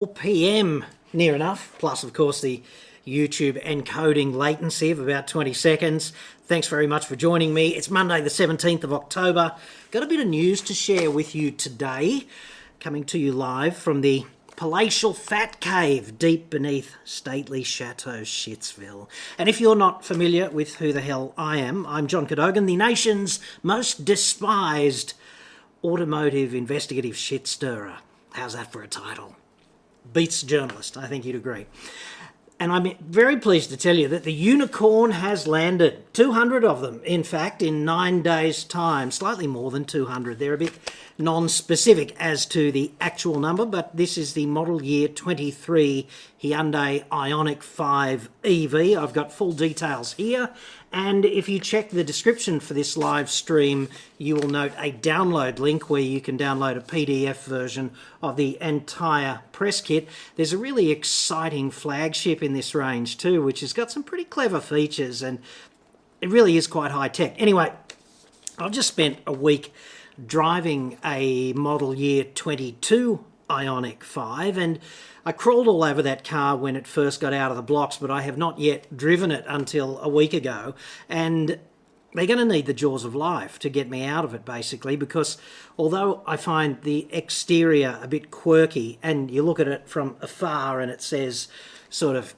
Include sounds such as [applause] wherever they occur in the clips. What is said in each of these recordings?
4 p.m. near enough, plus, of course, the YouTube encoding latency of about 20 seconds. Thanks very much for joining me. It's Monday, the 17th of October. Got a bit of news to share with you today, coming to you live from the palatial fat cave deep beneath stately Chateau Shitsville. And if you're not familiar with who the hell I am, I'm John Cadogan, the nation's most despised automotive investigative shit stirrer. How's that for a title? Beats journalist. I think you'd agree. And I'm very pleased to tell you that the unicorn has landed. 200 of them, in fact, in nine days' time. Slightly more than 200. They're a bit non specific as to the actual number, but this is the model year 23 Hyundai Ioniq 5 EV. I've got full details here. And if you check the description for this live stream, you will note a download link where you can download a PDF version of the entire press kit. There's a really exciting flagship in this range too, which has got some pretty clever features and it really is quite high tech. Anyway, I've just spent a week driving a model year 22 Ioniq 5 and I crawled all over that car when it first got out of the blocks, but I have not yet driven it until a week ago. And they're going to need the jaws of life to get me out of it, basically, because although I find the exterior a bit quirky, and you look at it from afar and it says sort of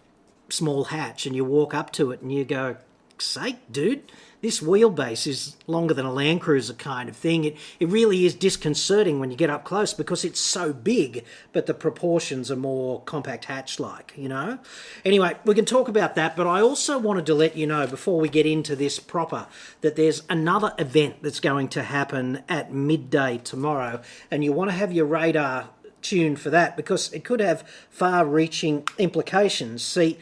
small hatch, and you walk up to it and you go, sake, dude, this wheelbase is longer than a Land Cruiser kind of thing. It, it really is disconcerting when you get up close because it's so big, but the proportions are more compact hatch like, you know? Anyway, we can talk about that, but I also wanted to let you know before we get into this proper that there's another event that's going to happen at midday tomorrow, and you want to have your radar tuned for that because it could have far reaching implications. See,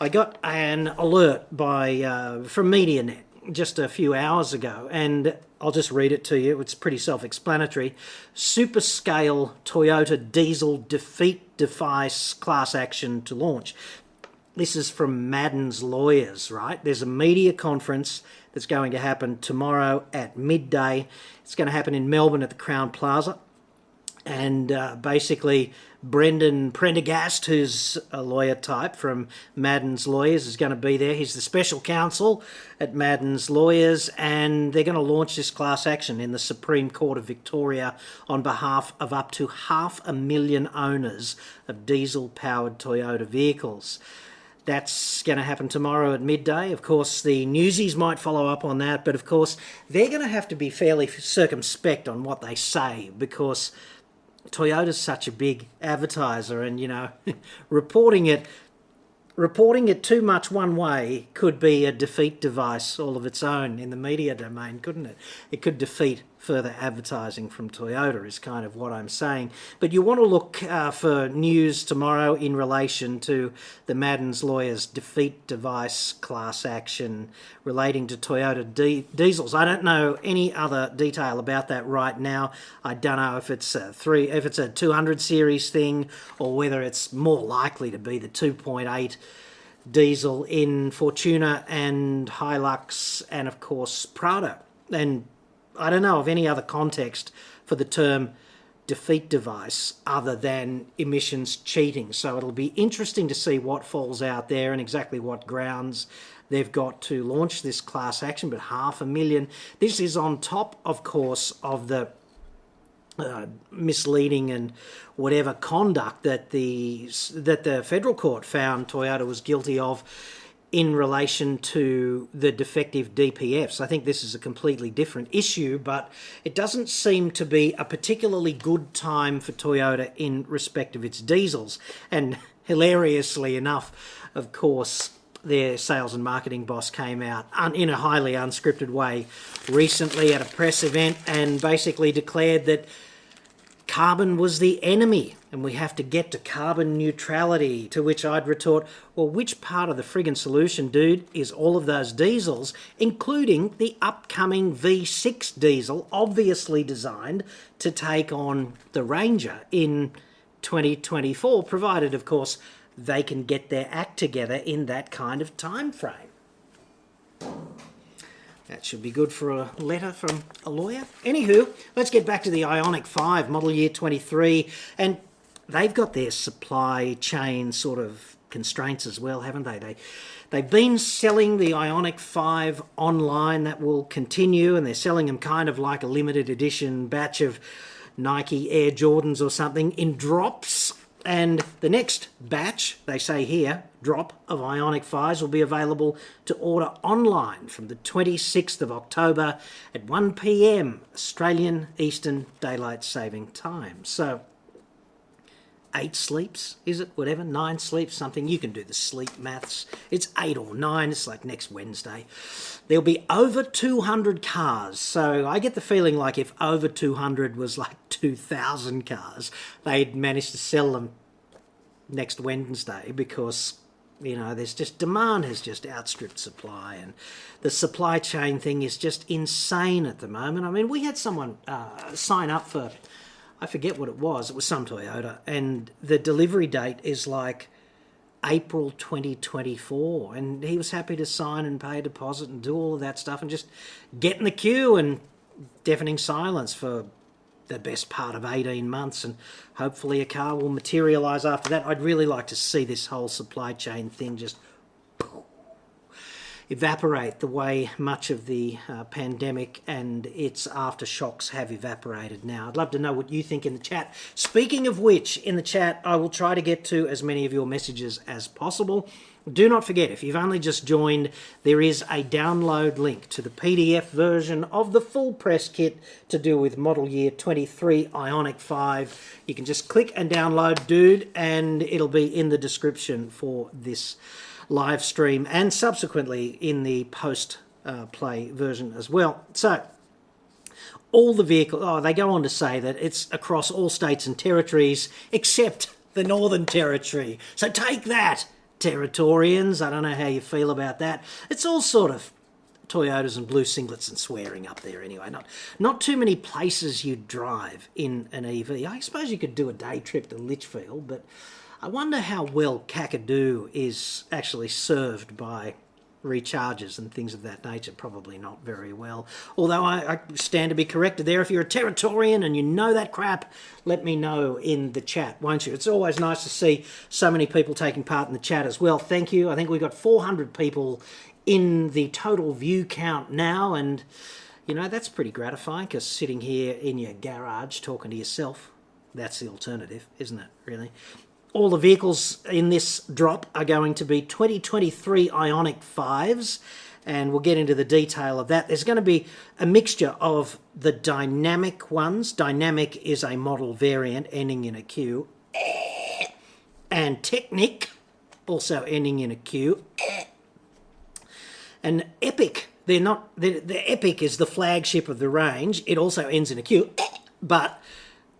I got an alert by uh, from MediaNet just a few hours ago, and I'll just read it to you. It's pretty self explanatory. Super scale Toyota diesel defeat device class action to launch. This is from Madden's lawyers, right? There's a media conference that's going to happen tomorrow at midday. It's going to happen in Melbourne at the Crowne Plaza. And uh, basically, Brendan Prendergast, who's a lawyer type from Madden's Lawyers, is going to be there. He's the special counsel at Madden's Lawyers, and they're going to launch this class action in the Supreme Court of Victoria on behalf of up to half a million owners of diesel powered Toyota vehicles. That's going to happen tomorrow at midday. Of course, the newsies might follow up on that, but of course, they're going to have to be fairly circumspect on what they say because Toyota's such a big advertiser, and you know, [laughs] reporting it reporting it too much one way could be a defeat device all of its own in the media domain, couldn't it? It could defeat further advertising from Toyota, is kind of what I'm saying. But you want to look uh, for news tomorrow in relation to the Madden's lawyers' defeat device class action relating to Toyota di- diesels. I don't know any other detail about that right now. I don't know if it's a three, if it's a 200 series thing, or whether it's more likely to be the 2.8 diesel in Fortuner and Hilux, and of course Prado. And I don't know of any other context for the term defeat device other than emissions cheating. So it'll be interesting to see what falls out there and exactly what grounds they've got to launch this class action. But half a million. This is on top, of course, of the uh, misleading and whatever conduct that the that the federal court found Toyota was guilty of in relation to the defective DPFs. I think this is a completely different issue, but it doesn't seem to be a particularly good time for Toyota in respect of its diesels. And hilariously enough, of course, their sales and marketing boss came out in a highly unscripted way recently at a press event and basically declared that carbon was the enemy and we have to get to carbon neutrality. To which I'd retort, well, which part of the friggin' solution, dude, is all of those diesels, including the upcoming V6 diesel, obviously designed to take on the Ranger in 2024, provided, of course, they can get their act together in that kind of time frame. That should be good for a letter from a lawyer. Anywho, let's get back to the Ioniq 5 model year 23 and they've got their supply chain sort of constraints as well, haven't they? They they've been selling the Ioniq 5 online that will continue and they're selling them kind of like a limited edition batch of Nike Air Jordans or something in drops. And the next batch, they say here, drop of Ioniq 5s will be available to order online from the 26th of October at 1 pm Australian Eastern Daylight Saving Time. So, eight sleeps, is it? Whatever, nine sleeps, something. You can do the sleep maths. It's eight or nine, it's like next Wednesday. There'll be over 200 cars. So I get the feeling like if over 200 was like [laughs] 2,000 cars, they'd manage to sell them next Wednesday because you know there's just demand has just outstripped supply and the supply chain thing is just insane at the moment i mean we had someone uh, sign up for i forget what it was. It was some toyota. And the delivery date is like april 2024 and he was happy to sign and pay a deposit and do all of that stuff and just get in the queue and deafening silence for the best part of 18 months. And hopefully a car will materialize after that. I'd really like to see this whole supply chain thing just evaporate the way much of the uh, pandemic and its aftershocks have evaporated now. I'd love to know what you think in the chat. Speaking of which, in the chat, I will try to get to as many of your messages as possible. Do not forget, if you've only just joined, there is a download link to the PDF version of the full press kit to do with model year 23 Ioniq 5. You can just click and download, dude, and it'll be in the description for this live stream and subsequently in the post uh, play version as well. So, all the vehicles, oh, they go on to say that it's across all states and territories except the Northern Territory. So, take that Territorians. I don't know how you feel about that. It's all sort of Toyotas and blue singlets and swearing up there anyway. Not not too many places you'd drive in an EV. I suppose you could do a day trip to Litchfield, but I wonder how well Kakadu is actually served by recharges and things of that nature. Probably not very well. Although I, I, stand to be corrected there. If you're a Territorian and you know that crap, let me know in the chat, won't you? It's always nice to see so many people taking part in the chat as well. Thank you. I think we've got 400 people in the total view count now, and you know that's pretty gratifying because sitting here in your garage talking to yourself. That's the alternative, isn't it, really? All the vehicles in this drop are going to be 2023 Ioniq 5s, and we'll get into the detail of that. There's going to be a mixture of the dynamic ones. Dynamic is a model variant ending in a Q, and Technic, also ending in a Q, and Epic. They're not. The Epic is the flagship of the range. It also ends in a Q, but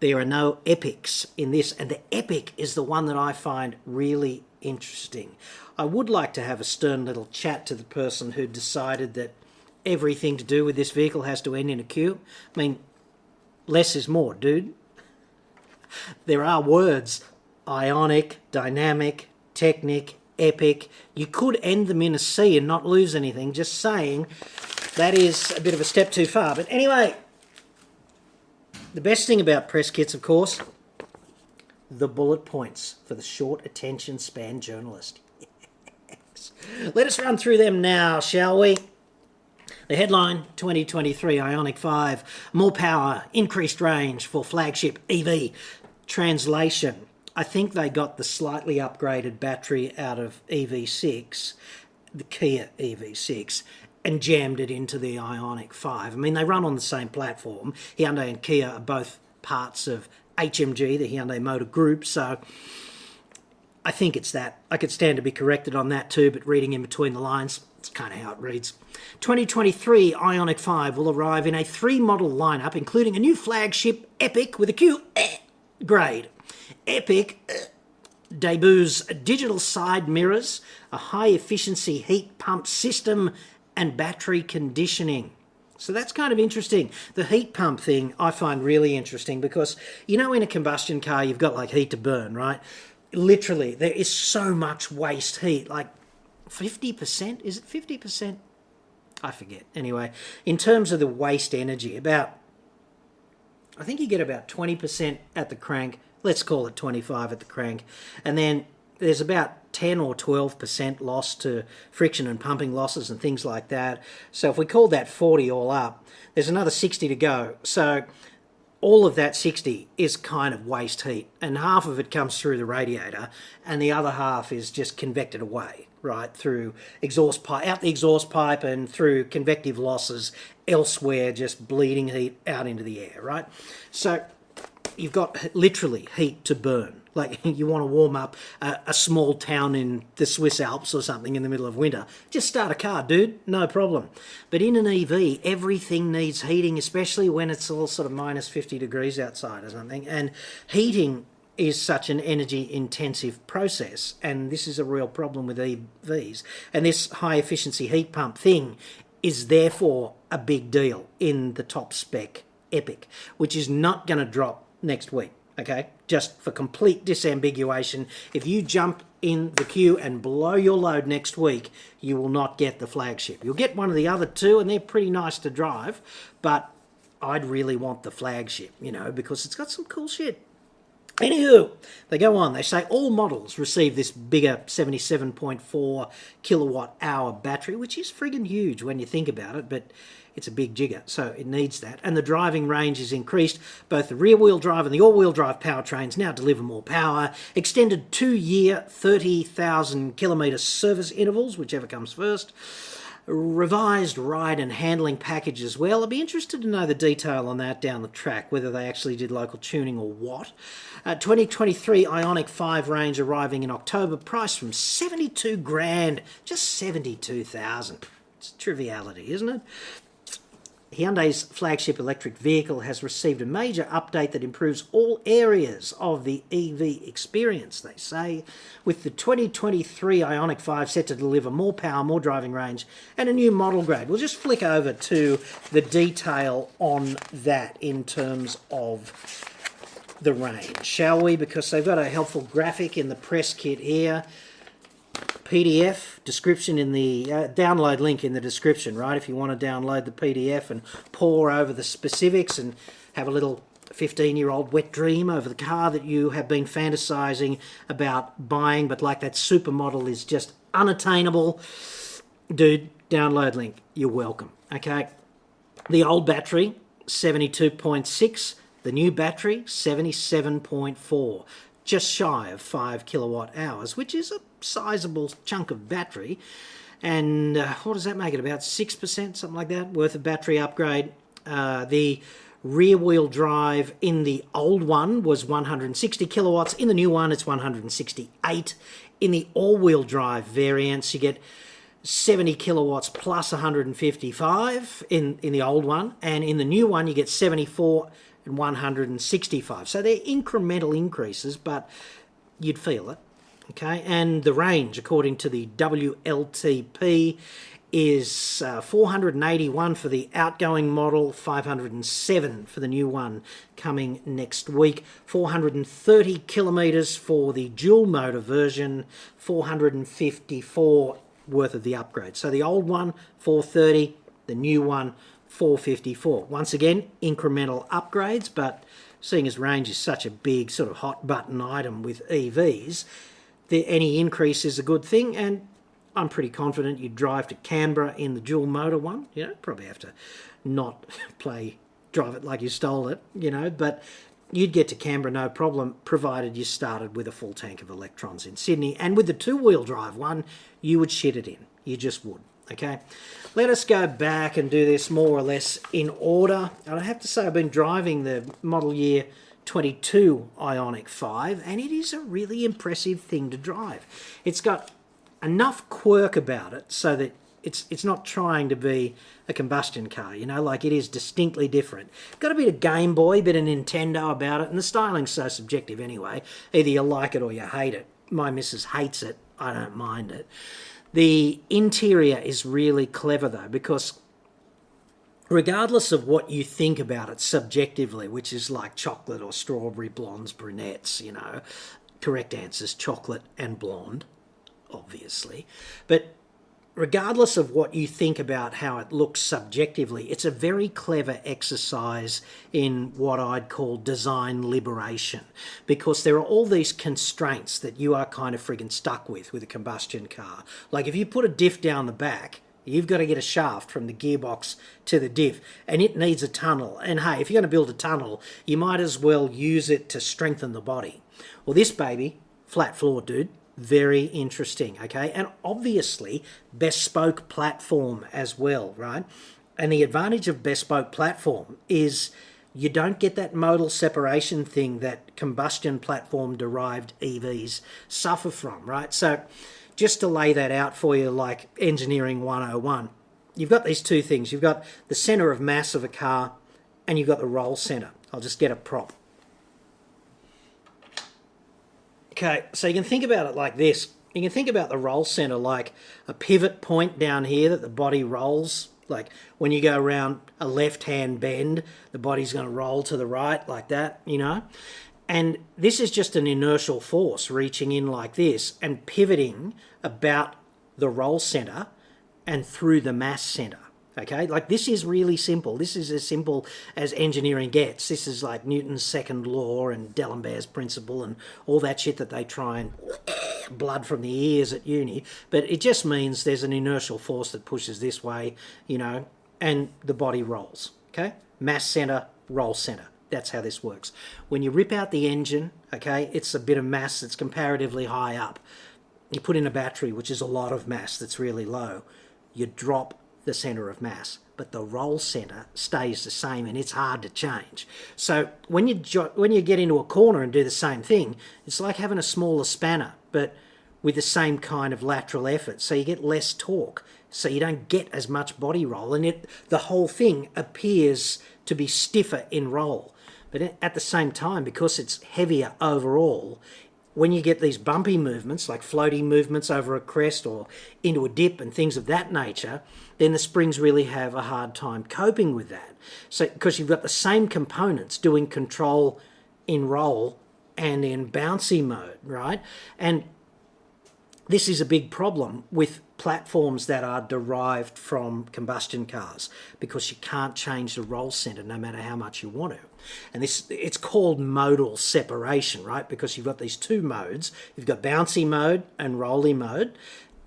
there are no epics in this, and the epic is the one that I find really interesting. I would like to have a stern little chat to the person who decided that everything to do with this vehicle has to end in a Q. I mean, less is more, dude. [laughs] There are words ionic, dynamic, technic, epic. You could end them in a C and not lose anything. Just saying, that is a bit of a step too far. But anyway, the best thing about press kits, of course, the bullet points for the short attention span journalist. Yes. Let us run through them now, shall we? The headline 2023 Ioniq 5 More power, increased range for flagship EV. Translation I think they got the slightly upgraded battery out of EV6, the Kia EV6, and jammed it into the Ioniq 5. I mean, they run on the same platform. Hyundai and Kia are both parts of HMG, the Hyundai Motor Group, so I think it's that. I could stand to be corrected on that too, but reading in between the lines, it's kind of how it reads. 2023 Ioniq 5 will arrive in a three model lineup, including a new flagship Epic with a Q eh, grade. Epic eh, debuts digital side mirrors, a high efficiency heat pump system, and battery conditioning. So that's kind of interesting. The heat pump thing I find really interesting because, you know, in a combustion car, you've got like heat to burn, right? Literally, there is so much waste heat like 50%. Is it 50%? I forget. Anyway, in terms of the waste energy, about, I think you get about 20% at the crank, let's call it 25 at the crank, and then there's about 10 or 12% loss to friction and pumping losses and things like that. So if we call that 40 all up, there's another 60 to go. So all of that 60 is kind of waste heat, and half of it comes through the radiator, and the other half is just convected away, right, through exhaust pipe, out the exhaust pipe, and through convective losses elsewhere, just bleeding heat out into the air, right? So you've got literally heat to burn. Like [laughs] you want to warm up a, a, small town in the Swiss Alps or something in the middle of winter, just start a car, dude, no problem. But in an EV, everything needs heating, especially when it's all sort of minus 50 degrees outside or something. And heating is such an energy intensive process, and this is a real problem with EVs. And this high efficiency heat pump thing is therefore a big deal in the top spec Epic, which is not going to drop next week. Okay, just for complete disambiguation, if you jump in the queue and blow your load next week, you will not get the flagship. You'll get one of the other two, and they're pretty nice to drive, but I'd really want the flagship, you know, because it's got some cool shit. Anywho, they go on. They say all models receive this bigger 77.4 kilowatt hour battery, which is friggin' huge when you think about it, but it's a big jigger, so it needs that. And the driving range is increased. Both the rear wheel drive and the all wheel drive powertrains now deliver more power. Extended two year, 30,000 kilometre service intervals, whichever comes first. Revised ride and handling package as well. I'd be interested to know the detail on that down the track, whether they actually did local tuning or what. Uh, 2023 Ioniq 5 range arriving in October, price from 72 grand, just 72,000. It's triviality, isn't it? Hyundai's flagship electric vehicle has received a major update that improves all areas of the EV experience, they say, with the 2023 Ioniq 5 set to deliver more power, more driving range, and a new model grade. We'll just flick over to the detail on that in terms of the range, shall we? Because they've got a helpful graphic in the press kit here. PDF description in the uh, download link in the description, right? If you want to download the PDF and pour over the specifics and have a little 15 year old wet dream over the car that you have been fantasizing about buying, but like that supermodel is just unattainable, dude, download link. You're welcome. Okay. The old battery, 72.6. The new battery, 77.4 just shy of 5 kilowatt hours, which is a sizable chunk of battery. And uh, what does that make it? About 6%, something like that, worth of battery upgrade. Uh, the rear wheel drive in the old one was 160 kilowatts. In the new one, it's 168. In the all wheel drive variants, you get 70 kilowatts plus 155 in, in the old one. And in the new one, you get 74 and 165. So they're incremental increases, but you'd feel it. Okay, and the range, according to the WLTP, is uh, 481 for the outgoing model, 507 for the new one coming next week, 430 kilometres for the dual motor version, 454 worth of the upgrade. So the old one, 430, the new one, 454. Once again, incremental upgrades, but seeing as range is such a big sort of hot button item with EVs, the, any increase is a good thing, and I'm pretty confident you'd drive to Canberra in the dual motor one. You know, probably have to not [laughs] play drive it like you stole it, you know, but you'd get to Canberra no problem, provided you started with a full tank of electrons in Sydney. And with the two wheel drive one, you would shit it in. You just would. Okay, let us go back and do this more or less in order. And I have to say, I've been driving the model year 22 Ioniq 5, and it is a really impressive thing to drive. It's got enough quirk about it so that it's it's not trying to be a combustion car, you know, like it is distinctly different. Got a bit of Game Boy, bit of Nintendo about it, and the styling's so subjective anyway. Either you like it or you hate it. My missus hates it. I don't mind it. The interior is really clever though, because regardless of what you think about it subjectively, which is like chocolate or strawberry blondes, brunettes, you know, correct answers chocolate and blonde, obviously. But regardless of what you think about how it looks subjectively, it's a very clever exercise in what I'd call design liberation because there are all these constraints that you are kind of friggin' stuck with with a combustion car. Like if you put a diff down the back, You've got to get a shaft from the gearbox to the diff, and it needs a tunnel. And hey, if you're going to build a tunnel, you might as well use it to strengthen the body. Well, this baby, flat floor, dude, very interesting, okay? And obviously, bespoke platform as well, right? And the advantage of bespoke platform is you don't get that modal separation thing that combustion platform derived EVs suffer from, right? So, just to lay that out for you, like engineering 101, you've got these two things. You've got the center of mass of a car, and you've got the roll center. I'll just get a prop. Okay, so you can think about it like this. You can think about the roll center like a pivot point down here that the body rolls. Like when you go around a left hand bend, the body's going to roll to the right like that, you know? And this is just an inertial force reaching in like this and pivoting about the roll center and through the mass center. Okay, like this is really simple. This is as simple as engineering gets. This is like Newton's second law and D'Alembert's principle and all that shit that they try and [sniffs] blood from the ears at uni. But it just means there's an inertial force that pushes this way, you know, and the body rolls. Okay, mass center, roll center. That's how this works. When you rip out the engine, okay, it's a bit of mass that's comparatively high up. You put in a battery, which is a lot of mass that's really low. You drop the centre of mass, but the roll centre stays the same and it's hard to change. So when you jo- when you get into a corner and do the same thing, it's like having a smaller spanner, but with the same kind of lateral effort. So you get less torque, so you don't get as much body roll, and it the whole thing appears to be stiffer in roll. But at the same time, because it's heavier overall, when you get these bumpy movements, like floating movements over a crest or into a dip and things of that nature, then the springs really have a hard time coping with that. So, because you've got the same components doing control in roll and in bouncy mode, right? And this is a big problem with platforms that are derived from combustion cars because you can't change the roll center no matter how much you want to. And this it's called modal separation, right? Because you've got these two modes. You've got bouncy mode and rolly mode,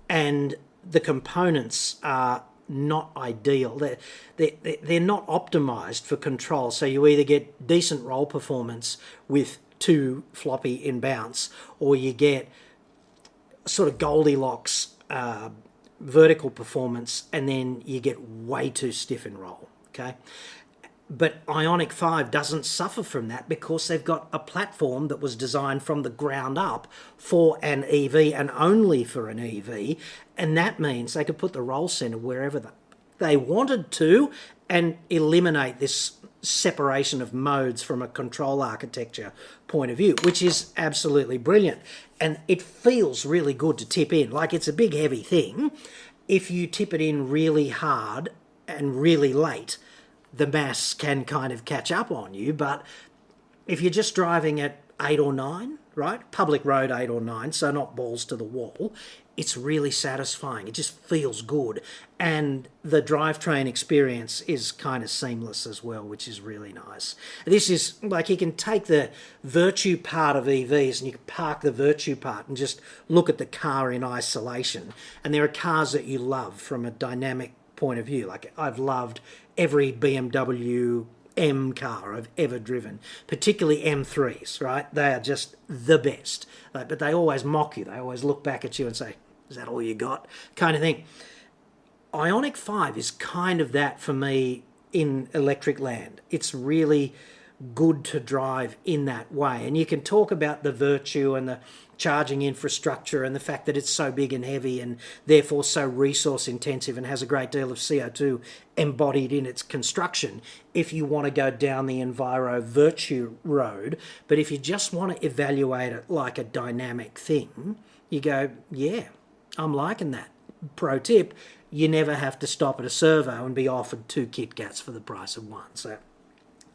and the components are not ideal. They're, they're, not optimized for control. So you either get decent roll performance with too floppy in bounce, or you get sort of Goldilocks uh, vertical performance, and then you get way too stiff in roll. Okay. But Ioniq 5 doesn't suffer from that because they've got a platform that was designed from the ground up for an EV and only for an EV. And that means they could put the roll center wherever they wanted to and eliminate this separation of modes from a control architecture point of view, which is absolutely brilliant. And it feels really good to tip in. Like it's a big, heavy thing. If you tip it in really hard and really late, the mass can kind of catch up on you. But if you're just driving at eight or nine, right? Public road eight or nine, so not balls to the wall. It's really satisfying. It just feels good. And the drivetrain experience is kind of seamless as well, which is really nice. This is like you can take the virtue part of EVs and you can park the virtue part and just look at the car in isolation. And there are cars that you love from a dynamic point of view. Like I've loved every BMW M car I've ever driven, particularly M3s, right? They are just the best. Like, but they always mock you. They always look back at you and say, Is that all you got? kind of thing. Ioniq 5 is kind of that for me in electric land. It's really good to drive in that way. And you can talk about the virtue and the charging infrastructure and the fact that it's so big and heavy and therefore so resource intensive and has a great deal of CO2 embodied in its construction if you want to go down the enviro virtue road. But if you just want to evaluate it like a dynamic thing, you go, yeah, I'm liking that. Pro tip, you never have to stop at a servo and be offered two Kit Kats for the price of one. So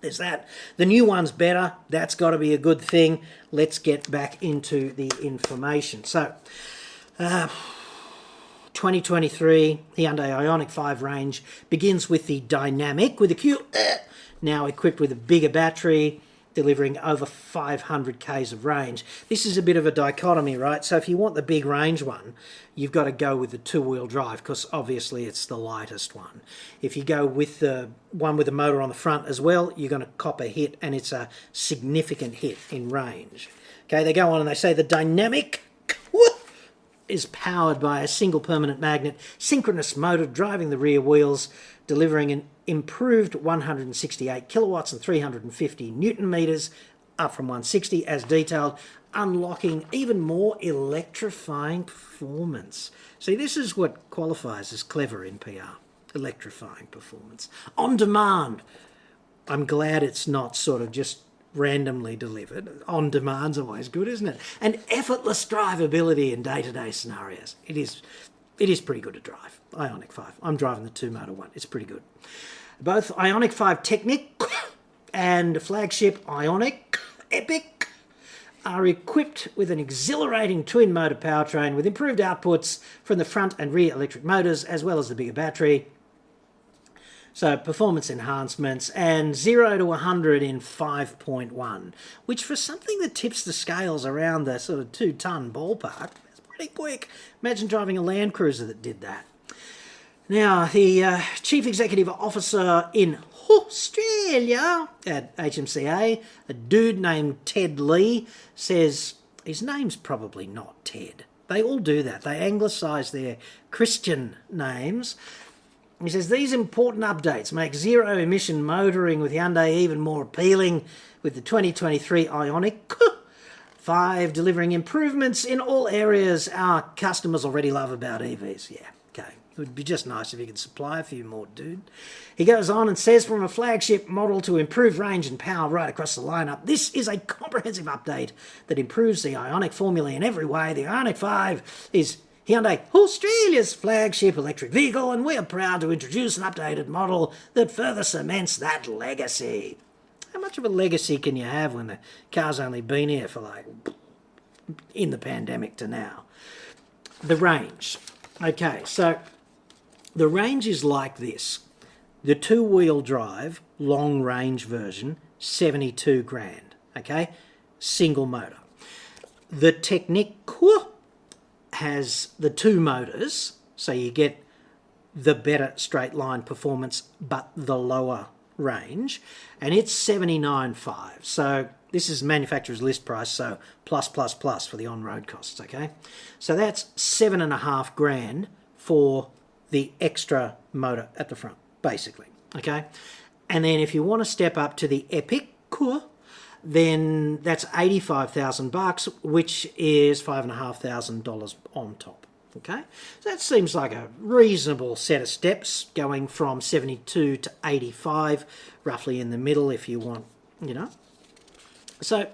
there's that. The new one's better. That's got to be a good thing. Let's get back into the information. So, uh, 2023 Hyundai Ioniq 5 range begins with the Dynamic with a Q, now equipped with a bigger battery, delivering over 500 k's of range. This is a bit of a dichotomy, right? So if you want the big range one, you've got to go with the two-wheel drive because obviously it's the lightest one. If you go with the one with the motor on the front as well, you're going to cop a hit and it's a significant hit in range. Okay, they go on and they say the dynamic is powered by a single permanent magnet synchronous motor driving the rear wheels, delivering an improved 168 kilowatts and 350 newton meters, up from 160 as detailed, unlocking even more electrifying performance. See, this is what qualifies as clever in PR electrifying performance. On demand. I'm glad it's not sort of just randomly delivered. On demand's always good, isn't it? And effortless drivability in day to day scenarios. It is, it is pretty good to drive. Ioniq 5. I'm driving the two motor one. It's pretty good. Both Ioniq 5 Technic and flagship Ioniq Epic are equipped with an exhilarating twin motor powertrain with improved outputs from the front and rear electric motors as well as the bigger battery. So performance enhancements and 0 to 100 in 5.1, which for something that tips the scales around the sort of 2 ton ballpark, pretty quick. Imagine driving a Land Cruiser that did that. Now, the uh, Chief Executive Officer in Australia at HMCA, a dude named Ted Lee, says his name's probably not Ted. They all do that. They anglicise their Christian names he says these important updates make zero emission motoring with Hyundai even more appealing with the 2023 Ioniq [laughs] 5 delivering improvements in all areas our customers already love about EVs. Yeah, okay. It would be just nice if you could supply a few more, dude. He goes on and says from a flagship model to improve range and power right across the lineup, this is a comprehensive update that improves the Ioniq formula in every way. The Ioniq 5 is Hyundai Australia's flagship electric vehicle, and we are proud to introduce an updated model that further cements that legacy. Much of a legacy can you have when the car's only been here for like in the pandemic to now? The range. Okay, so the range is like this the two wheel drive long range version, 72 grand. Okay, single motor. The Technic has the two motors, so you get the better straight line performance but the lower range, and it's 79.5. So this is manufacturer's list price, so plus plus plus for the on-road costs, okay? So that's seven and a half grand for the extra motor at the front, basically, okay? And then if you want to step up to the Epic, Core, then that's 85,000 bucks, which is five and a half thousand dollars on top. Okay, so that seems like a reasonable set of steps going from 72 to 85, roughly in the middle if you want, you know. So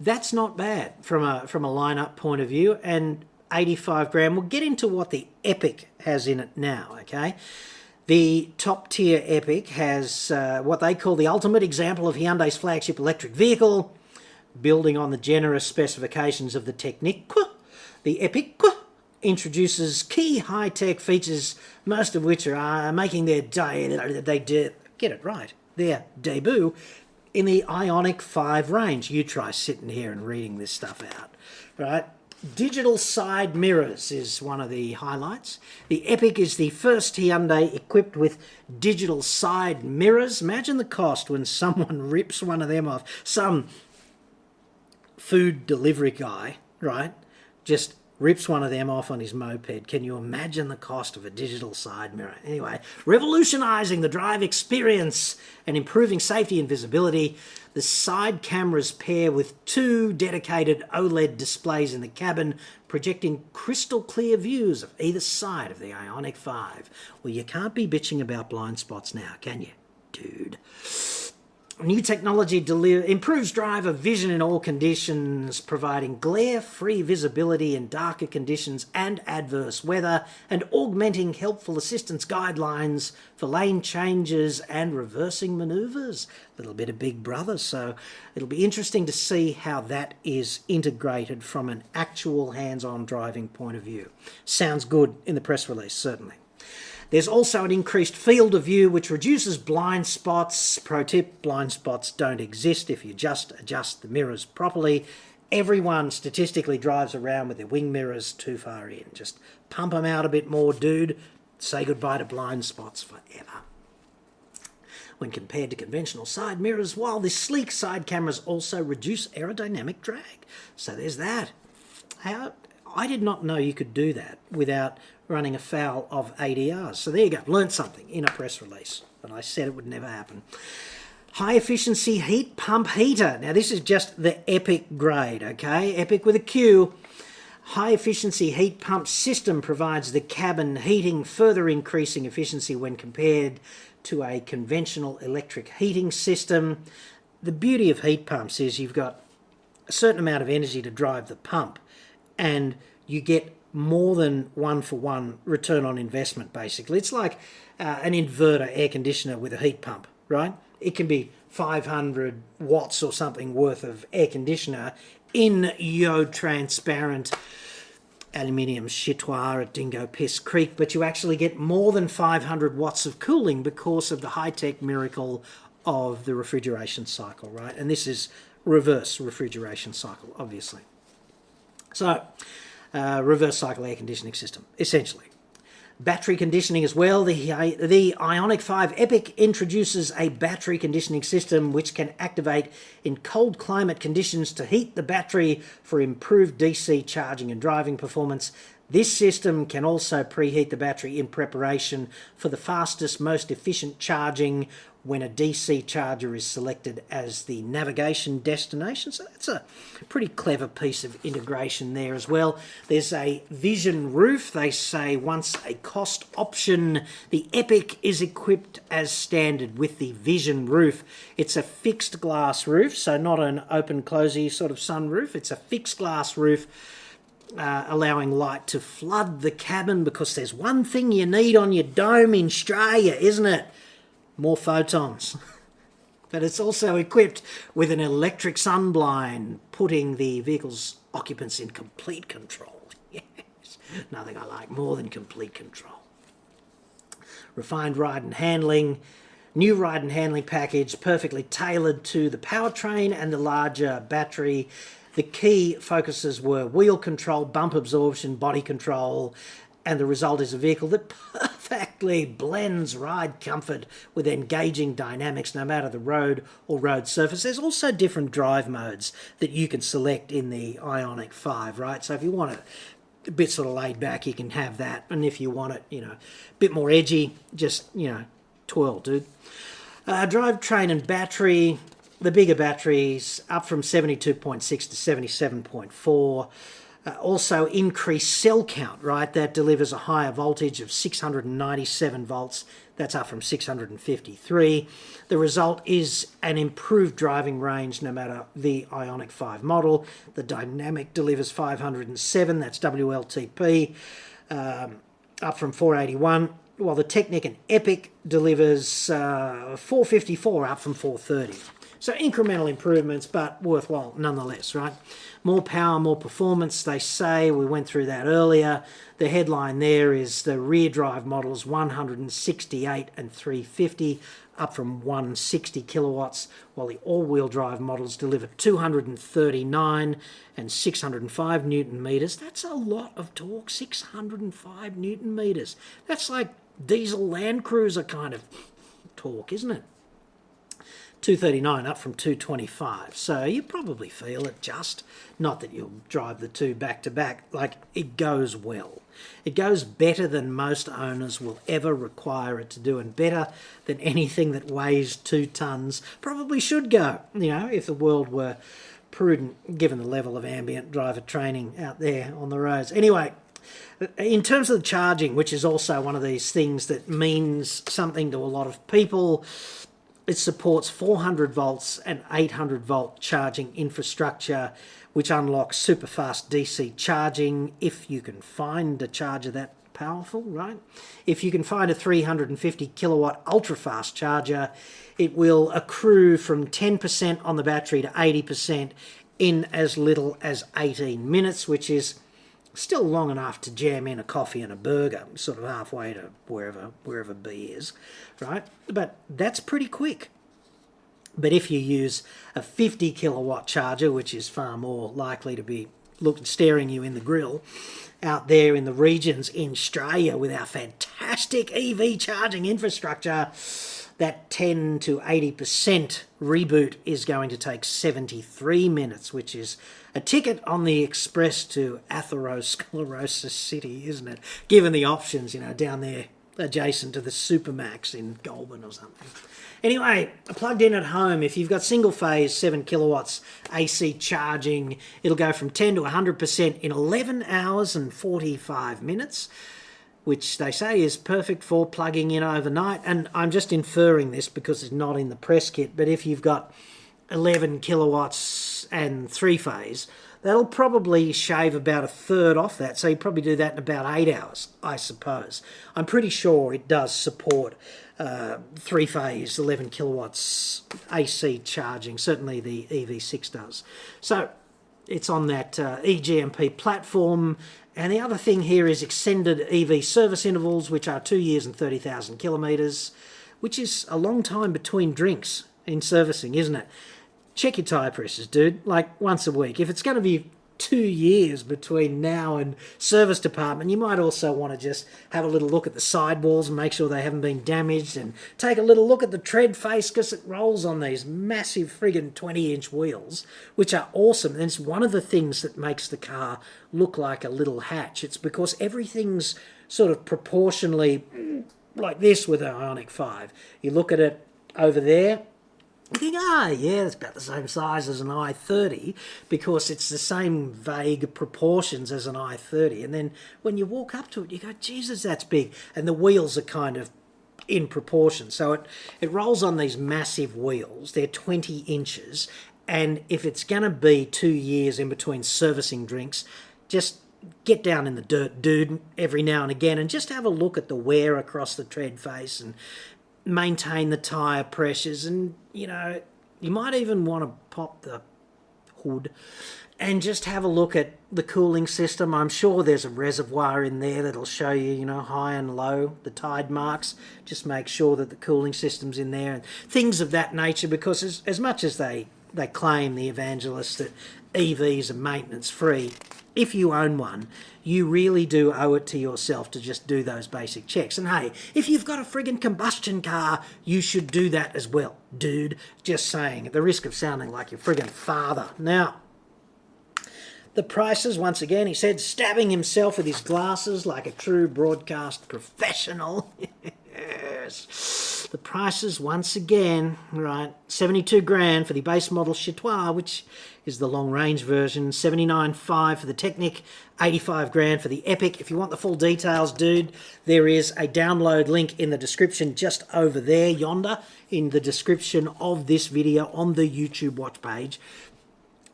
that's not bad from a from a lineup point of view, and 85 grand. We'll get into what the Epic has in it now. Okay. The top tier Epic has uh, what they call the ultimate example of Hyundai's flagship electric vehicle, building on the generous specifications of the Technic. The Epic introduces key high tech features, most of which are uh, making their day, they de- get it right, their debut in the Ioniq 5 range. You try sitting here and reading this stuff out, right? Digital side mirrors is one of the highlights. The Epic is the first Hyundai equipped with digital side mirrors. Imagine the cost when [laughs] someone rips one of them off. Some food delivery guy, right, just rips one of them off on his moped. Can you imagine the cost of a digital side mirror? Anyway, revolutionizing the drive experience and improving safety and visibility. The side cameras pair with two dedicated OLED displays in the cabin, projecting crystal clear views of either side of the Ioniq 5. Well, you can't be bitching about blind spots now, can you, dude? New technology deli- improves driver vision in all conditions, providing glare free visibility in darker conditions and adverse weather, and augmenting helpful assistance guidelines for lane changes and reversing manoeuvres. A little bit of Big Brother, so it'll be interesting to see how that is integrated from an actual hands on driving point of view. Sounds good in the press release, certainly. There's also an increased field of view which reduces blind spots. Pro tip blind spots don't exist if you just adjust the mirrors properly. Everyone statistically drives around with their wing mirrors too far in. Just pump them out a bit more, dude. Say goodbye to blind spots forever. When compared to conventional side mirrors, while the sleek side cameras also reduce aerodynamic drag. So there's that. How I did not know you could do that without running afoul of ADRs. So there you go, learned something in a press release, but I said it would never happen. High efficiency heat pump heater. Now, this is just the EPIC grade, okay? EPIC with a Q. High efficiency heat pump system provides the cabin heating, further increasing efficiency when compared to a conventional electric heating system. The beauty of heat pumps is you've got a certain amount of energy to drive the pump, and you get more than one for one return on investment, basically. It's like uh, an inverter air conditioner with a heat pump, right? It can be 500 watts or something worth of air conditioner in yo transparent aluminium chitoir at Dingo Piss Creek, but you actually get more than 500 watts of cooling because of the high tech miracle of the refrigeration cycle, right? And this is reverse refrigeration cycle, obviously. So, uh, reverse cycle air conditioning system, essentially. Battery conditioning as well. The, the Ioniq 5 Epic introduces a battery conditioning system which can activate in cold climate conditions to heat the battery for improved DC charging and driving performance. This system can also preheat the battery in preparation for the fastest, most efficient charging when a DC charger is selected as the navigation destination. So that's a pretty clever piece of integration there as well. There's a vision roof. They say once a cost option, the Epic is equipped as standard with the vision roof. It's a fixed glass roof, so not an open closey sort of sunroof. It's a fixed glass roof. Uh, allowing light to flood the cabin because there's one thing you need on your dome in Australia, isn't it? More photons. but it's also equipped with an electric sunblind, putting the vehicle's occupants in complete control. [laughs] Yes, nothing I like more than complete control. Refined ride and handling, new ride and handling package, perfectly tailored to the powertrain and the larger battery. The key focuses were wheel control, bump absorption, body control, and the result is a vehicle that [laughs] blends ride comfort with engaging dynamics no matter the road or road surface. There's also different drive modes that you can select in the Ioniq 5, right? So if you want it a bit sort of laid back, you can have that. And if you want it, you know, a bit more edgy, just, you know, twirl, dude. Uh, drivetrain and battery, the bigger batteries up from 72.6 to 77.4. Uh, also increased cell count, right? That delivers a higher voltage of 697 volts. That's up from 653. The result is an improved driving range no matter the Ioniq 5 model. The Dynamic delivers 507, that's WLTP, um, up from 481 while the Technic and Epic delivers uh, 454 up from 430. So incremental improvements, but worthwhile nonetheless, right? More power, more performance, they say. We went through that earlier. The headline there is the rear drive models 168 and 350, up from 160 kilowatts, while the all wheel drive models deliver 239 and 605 newton meters. That's a lot of torque, 605 newton meters. That's like diesel Land Cruiser kind of torque, isn't it? 239 up from 225. So you probably feel it just, not that you'll drive the two back to back, like it goes well. It goes better than most owners will ever require it to do, and better than anything that weighs two tons probably should go, you know, if the world were prudent given the level of ambient driver training out there on the roads. Anyway, in terms of the charging, which is also one of these things that means something to a lot of people, It supports 400 volts and 800 volt charging infrastructure, which unlocks super fast DC charging if you can find a charger that powerful, right? If you can find a 350 kilowatt ultra fast charger, it will accrue from 10% on the battery to 80% in as little as 18 minutes, which is still long enough to jam in a coffee and a burger, sort of halfway to wherever wherever B is, right? But that's pretty quick. But if you use a 50 kilowatt charger, which is far more likely to be looking staring you in the grill, out there in the regions in Australia with our fantastic EV charging infrastructure, that 10 to 80% reboot is going to take 73 minutes, which is a ticket on the express to atherosclerosis city, isn't it? Given the options, you know, down there adjacent to the Supermax in Goulburn or something. Anyway, plugged in at home, if you've got single phase 7 kilowatts AC charging, it'll go from 10 to 100% in 11 hours and 45 minutes, which they say is perfect for plugging in overnight. And I'm just inferring this because it's not in the press kit, but if you've got 11 kilowatts and three phase, that'll probably shave about a third off that. So you probably do that in about eight hours, I suppose. I'm pretty sure it does support uh, three phase 11 kilowatts AC charging. Certainly the EV6 does. So it's on that uh, eGMP platform. And the other thing here is extended EV service intervals, which are two years and 30,000 kilometres, which is a long time between drinks in servicing, isn't it? Check your tyre pressures, dude, like once a week. If it's going to be two years between now and service department, you might also want to just have a little look at the sidewalls and make sure they haven't been damaged and take a little look at the tread face because it rolls on these massive friggin' 20 inch wheels, which are awesome. And it's one of the things that makes the car look like a little hatch. It's because everything's sort of proportionally like this with an Ioniq 5. You look at it over there, you think, ah, yeah, it's about the same size as an i30 because it's the same vague proportions as an i30. And then when you walk up to it, you go, Jesus, that's big. And the wheels are kind of in proportion. So it, it rolls on these massive wheels. They're 20 inches. And if it's going to be two years in between servicing drinks, just get down in the dirt, dude, every now and again and just have a look at the wear across the tread face and maintain the tyre pressures and you know you might even want to pop the hood and just have a look at the cooling system. I'm sure there's a reservoir in there that'll show you, you know, high and low, the tide marks. Just make sure that the cooling system's in there and things of that nature because as, as much as they, they claim, the evangelists, that EVs are maintenance free, if you own one, you really do owe it to yourself to just do those basic checks. And hey, if you've got a friggin' combustion car, you should do that as well, dude. Just saying, at the risk of sounding like your friggin' father. Now, the prices, once again, he said, stabbing himself with his glasses like a true broadcast professional. [laughs] yes. The prices, once again, right, 72 grand for the base model Chitois, which is the long range version, 79.5 for the Techniq, 85 grand for the Epiq. If you want the full details, dude, there is a download link in the description just over there, yonder, in the description of this video on the YouTube watch page.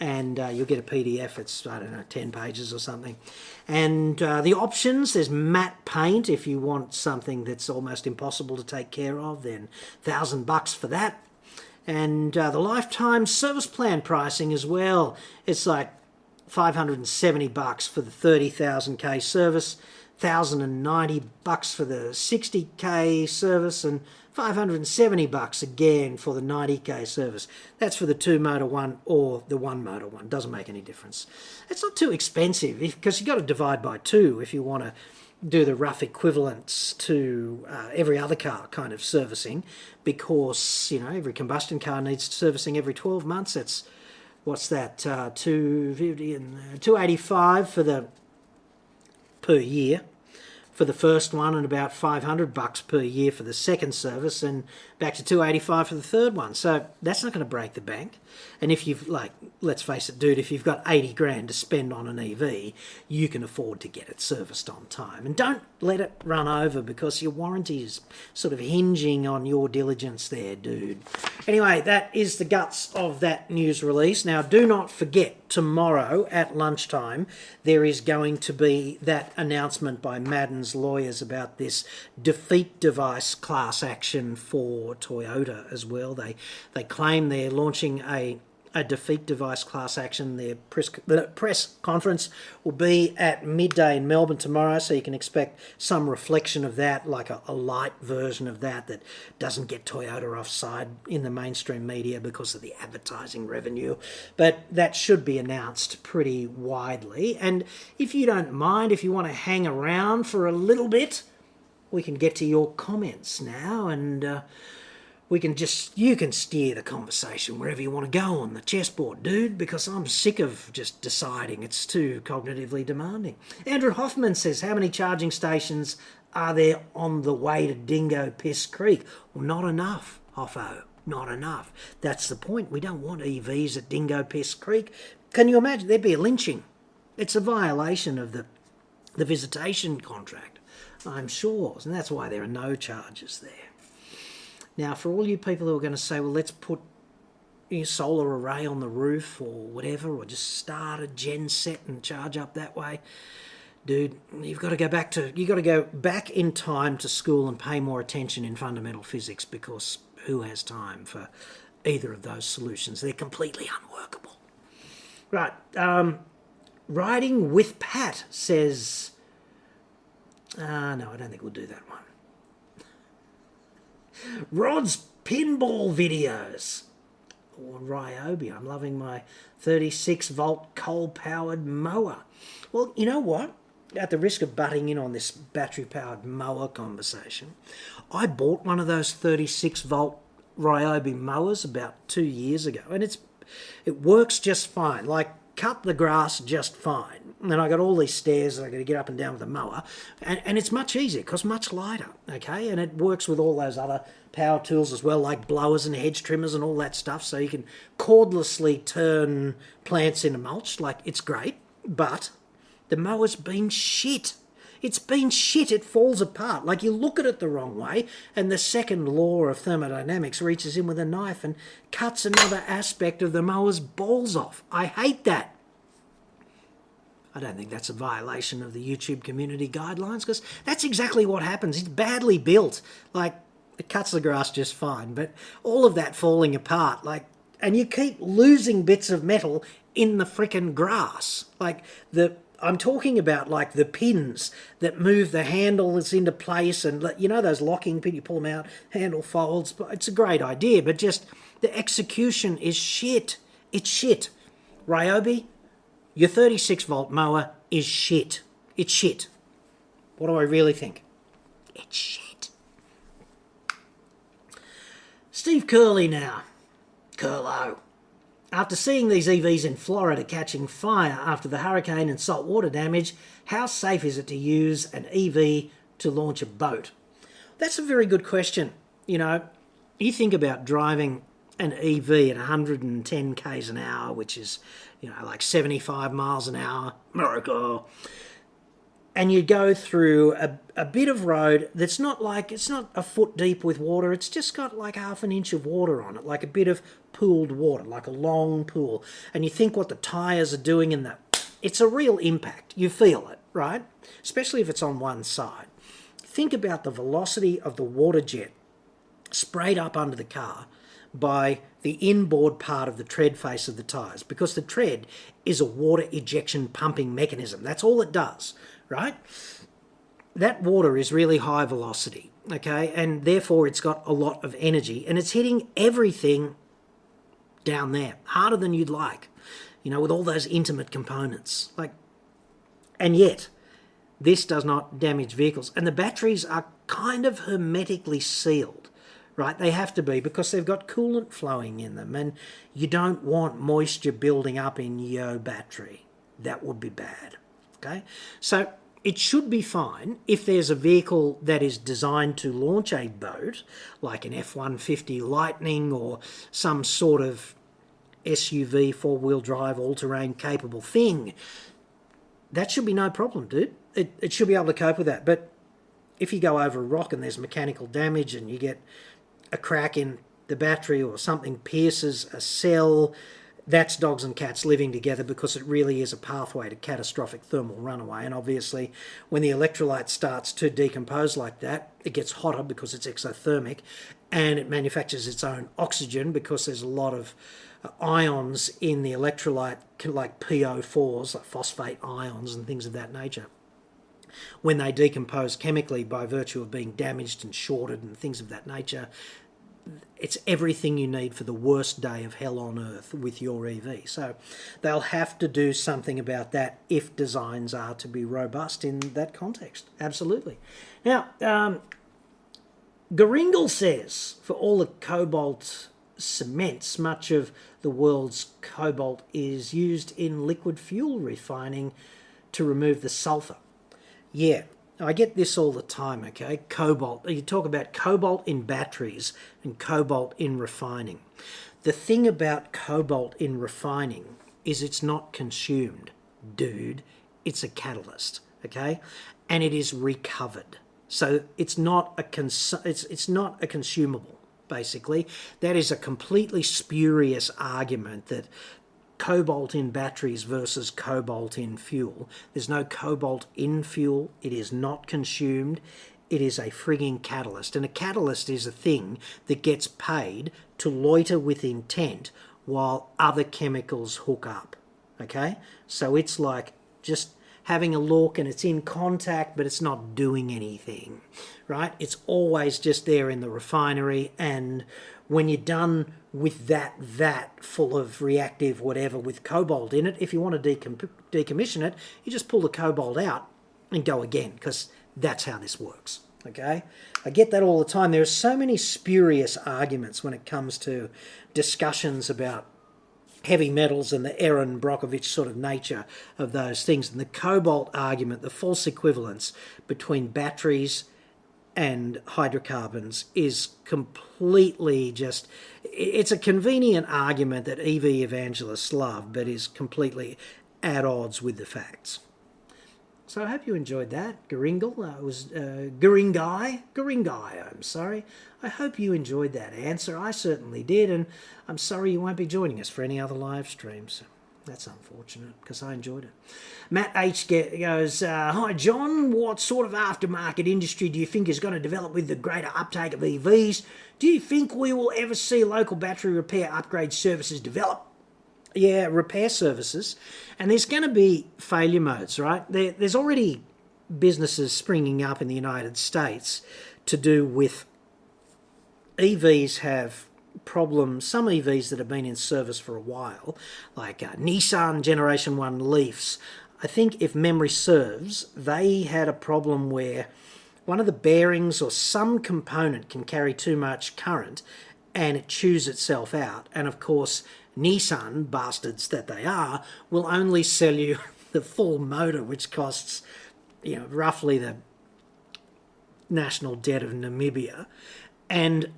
And uh, you'll get a PDF. It's, I don't know, 10 pages or something. And uh, the options there's matte paint if you want something that's almost impossible to take care of, then 1000 bucks for that and uh, the lifetime service plan pricing as well. It's like 570 bucks for the 30,000 k service, 1090 bucks for the 60k service, and 570 bucks again for the 90k service. That's for the two motor one or the one motor one. Doesn't make any difference. It's not too expensive because you've got to divide by two if you want to do the rough equivalents to uh, every other car kind of servicing because you know every combustion car needs servicing every 12 months That's what's that uh, 250 and uh, 285 for the per year for the first one and about 500 bucks per year for the second service and back to 285 for the third one. So that's not going to break the bank. And if you've like let's face it dude, if you've got 80 grand to spend on an EV, you can afford to get it serviced on time. And don't let it run over because your warranty is sort of hinging on your diligence there, dude. Anyway, that is the guts of that news release. Now do not forget tomorrow at lunchtime there is going to be that announcement by Madden's lawyers about this defeat device class action for Toyota as well. They they claim they're launching a a defeat device class action. Their press, the press conference will be at midday in Melbourne tomorrow, so you can expect some reflection of that, like a, a light version of that that doesn't get Toyota offside in the mainstream media because of the advertising revenue. But that should be announced pretty widely. And if you don't mind, if you want to hang around for a little bit, we can get to your comments now and. Uh, we can just you can steer the conversation wherever you want to go on the chessboard, dude, because I'm sick of just deciding it's too cognitively demanding. Andrew Hoffman says, How many charging stations are there on the way to Dingo Piss Creek? Well, not enough, Hoffo. Not enough. That's the point. We don't want EVs at Dingo Piss Creek. Can you imagine? There'd be a lynching. It's a violation of the the visitation contract, I'm sure. And that's why there are no charges there. Now, for all you people who are going to say, well, let's put a solar array on the roof or whatever, or just start a gen set and charge up that way, dude, you've got to go back to you've got to go back in time to school and pay more attention in fundamental physics because who has time for either of those solutions? They're completely unworkable. Right. Um, riding with Pat says. Uh, no, I don't think we'll do that one. Rod's pinball videos. Or Ryobi. I'm loving my 36 volt coal powered mower. Well, you know what? At the risk of butting in on this battery powered mower conversation, I bought one of those 36 volt Ryobi mowers about two years ago, and it's it works just fine. Like cut the grass just fine. And I got all these stairs that I got to get up and down with a mower, and, and it's much easier because much lighter, okay? And it works with all those other power tools as well, like blowers and hedge trimmers and all that stuff. So you can cordlessly turn plants into mulch. Like it's great, but the mower's been shit. It's been shit. It falls apart. Like you look at it the wrong way, and the second law of thermodynamics reaches in with a knife and cuts another aspect of the mower's balls off. I hate that. I don't think that's a violation of the YouTube community guidelines because that's exactly what happens. It's badly built. Like, it cuts the grass just fine, but all of that falling apart, like, and you keep losing bits of metal in the frickin' grass. Like, the I'm talking about like the pins that move the handles into place and you know those locking pin you pull them out, handle folds. But it's a great idea, but just the execution is shit. It's shit. Ryobi, your 36 volt mower is shit. It's shit. What do I really think? It's shit. Steve Curley now. Curlo. After seeing these EVs in Florida catching fire after the hurricane and saltwater damage, how safe is it to use an EV to launch a boat? That's a very good question. You know, you think about driving an EV at 110 k's an hour, which is you know like 75 miles an hour, miracle. And you go through a, a bit of road that's not like it's not a foot deep with water. It's just got like half an inch of water on it, like a bit of pooled water, like a long pool. And you think what the tyres are doing in that. It's a real impact. You feel it, right? Especially if it's on one side. Think about the velocity of the water jet sprayed up under the car by the inboard part of the tread face of the tyres because the tread is a water ejection pumping mechanism. That's all it does, right? That water is really high velocity, okay, and therefore it's got a lot of energy and it's hitting everything down there harder than you'd like, you know, with all those intimate components. Like, and yet, this does not damage vehicles, and the batteries are kind of hermetically sealed right? They have to be because they've got coolant flowing in them, and you don't want moisture building up in your battery. That would be bad. Okay, so it should be fine if there's a vehicle that is designed to launch a boat, like an F 150 Lightning or some sort of SUV, four wheel drive, all terrain capable thing. That should be no problem, dude. It, it should be able to cope with that. But if you go over a rock and there's mechanical damage and you get a crack in the battery or something pierces a cell, that's dogs and cats living together because it really is a pathway to catastrophic thermal runaway. And obviously, when the electrolyte starts to decompose like that, it gets hotter because it's exothermic and it manufactures its own oxygen because there's a lot of uh, ions in the electrolyte, like PO4s, like phosphate ions and things of that nature. When they decompose chemically by virtue of being damaged and shorted and things of that nature, it's everything you need for the worst day of hell on earth with your EV. So they'll have to do something about that if designs are to be robust in that context. Absolutely. Now, um, says for all the cobalt cements, much of the world's cobalt is used in liquid fuel refining to remove the sulfur. Yeah, I get this all the time, okay? Cobalt. You talk about cobalt in batteries and cobalt in refining. The thing about cobalt in refining is it's not consumed, dude. It's a catalyst, okay? And it is recovered. So it's not a cons- it's it's not a consumable basically. That is a completely spurious argument that cobalt in batteries versus cobalt in fuel. There's no cobalt in fuel, it is not consumed. It is a frigging catalyst. And a catalyst is a thing that gets paid to loiter with intent while other chemicals hook up. Okay? So it's like just having a look and it's in contact, but it's not doing anything, right? It's always just there in the refinery. And when you're done with that vat full of reactive whatever with cobalt in it, if you want to decom- decommission it, you just pull the cobalt out and go again because that's how this works. Okay, I get that all the time. There are so many spurious arguments when it comes to discussions about heavy metals and the Erin Brockovich sort of nature of those things, and the cobalt argument, the false equivalence between batteries and hydrocarbons is completely just it's a convenient argument that EV evangelists love, but is completely at odds with the facts. So I hope you enjoyed that, Garingle. Uh, was uh, Garingai, Garingai. I'm sorry. I hope you enjoyed that answer. I certainly did, and I'm sorry you won't be joining us for any other live streams. That's unfortunate because I enjoyed it. Matt H goes, uh, Hi John, what sort of aftermarket industry do you think is going to develop with the greater uptake of EVs? Do you think we will ever see local battery repair upgrade services develop? Yeah, repair services. And there's going to be failure modes, right? There, there's already businesses springing up in the United States to do with EVs have problems, some EVs that have been in service for a while, like uh, Nissan Generation 1 Leafs, I think if memory serves, they had a problem where one of the bearings or some component can carry too much current and it chews itself out. And of course, Nissan, bastards that they are, will only sell you [laughs] the full motor, which costs, you know, roughly the national debt of Namibia. And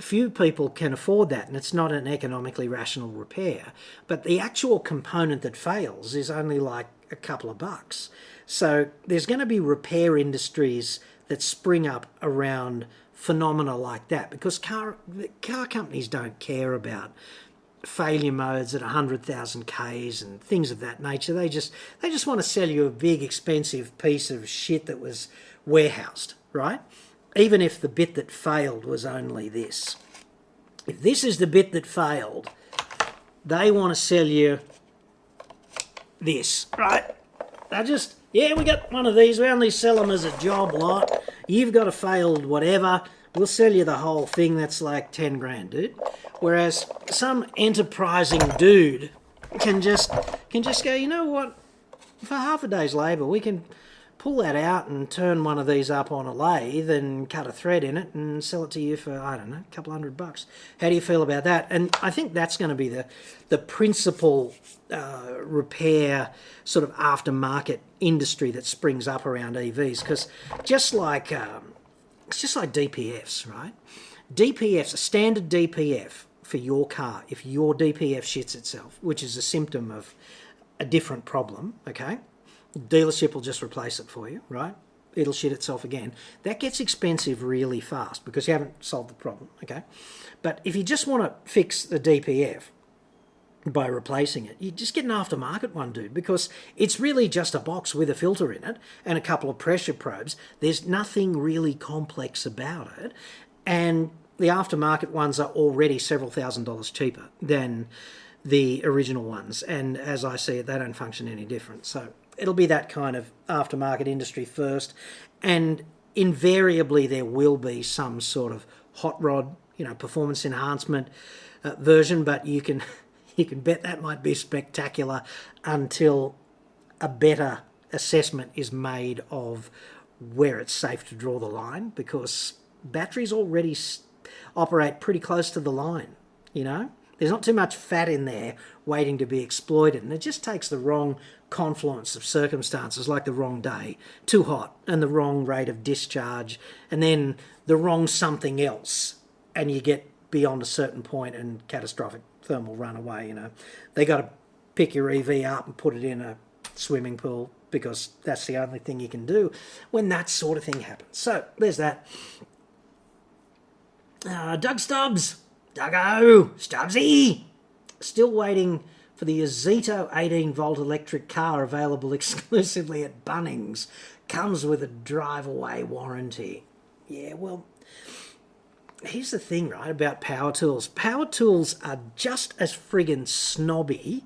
few people can afford that and it's not an economically rational repair. But the actual component that fails is only like a couple of bucks. So there's going to be repair industries that spring up around phenomena like that because car car companies don't care about failure modes at 100,000 Ks and things of that nature. They just they just want to sell you a big expensive piece of shit that was warehoused, right? Even if the bit that failed was only this. If this is the bit that failed, they want to sell you this, right? They just, yeah, we got one of these. We only sell them as a job lot. You've got a failed whatever. We'll sell you the whole thing. That's like 10 grand, dude. Whereas some enterprising dude can just can just go, you know what? For half a day's labour, we can pull that out and turn one of these up on a lathe and cut a thread in it and sell it to you for I don't know a couple hundred bucks. How do you feel about that? And I think that's going to be the the principal uh, repair sort of aftermarket industry that springs up around EVs because just like um, it's just like DPFs, right? DPFs, a standard DPF for your car, if your DPF shits itself, which is a symptom of a different problem, okay? Dealership will just replace it for you, right? It'll shit itself again. That gets expensive really fast because you haven't solved the problem, okay? But if you just want to fix the DPF by replacing it, you just get an aftermarket one, dude, because it's really just a box with a filter in it and a couple of pressure probes. There's nothing really complex about it. And the aftermarket ones are already several thousand dollars cheaper than the original ones. And as I see it, they don't function any different. So it'll be that kind of aftermarket industry first, and invariably there will be some sort of hot rod, you know, performance enhancement uh, version. But you can [laughs] you can bet that might be spectacular until a better assessment is made of where it's safe to draw the line because batteries already operate pretty close to the line, you know. There's not too much fat in there waiting to be exploited, and it just takes the wrong confluence of circumstances, like the wrong day, too hot, and the wrong rate of discharge, and then the wrong something else, and you get beyond a certain point and catastrophic thermal runaway. You know, they got to pick your EV up and put it in a swimming pool because that's the only thing you can do when that sort of thing happens. So there's that. Uh, Doug Stubbs Duggo, Stubbsy, still waiting for the Ozito 18 volt electric car available [laughs] exclusively at Bunnings. Comes with a drive away warranty. Yeah, well, here's the thing, right, about power tools. Power tools are just as friggin' snobby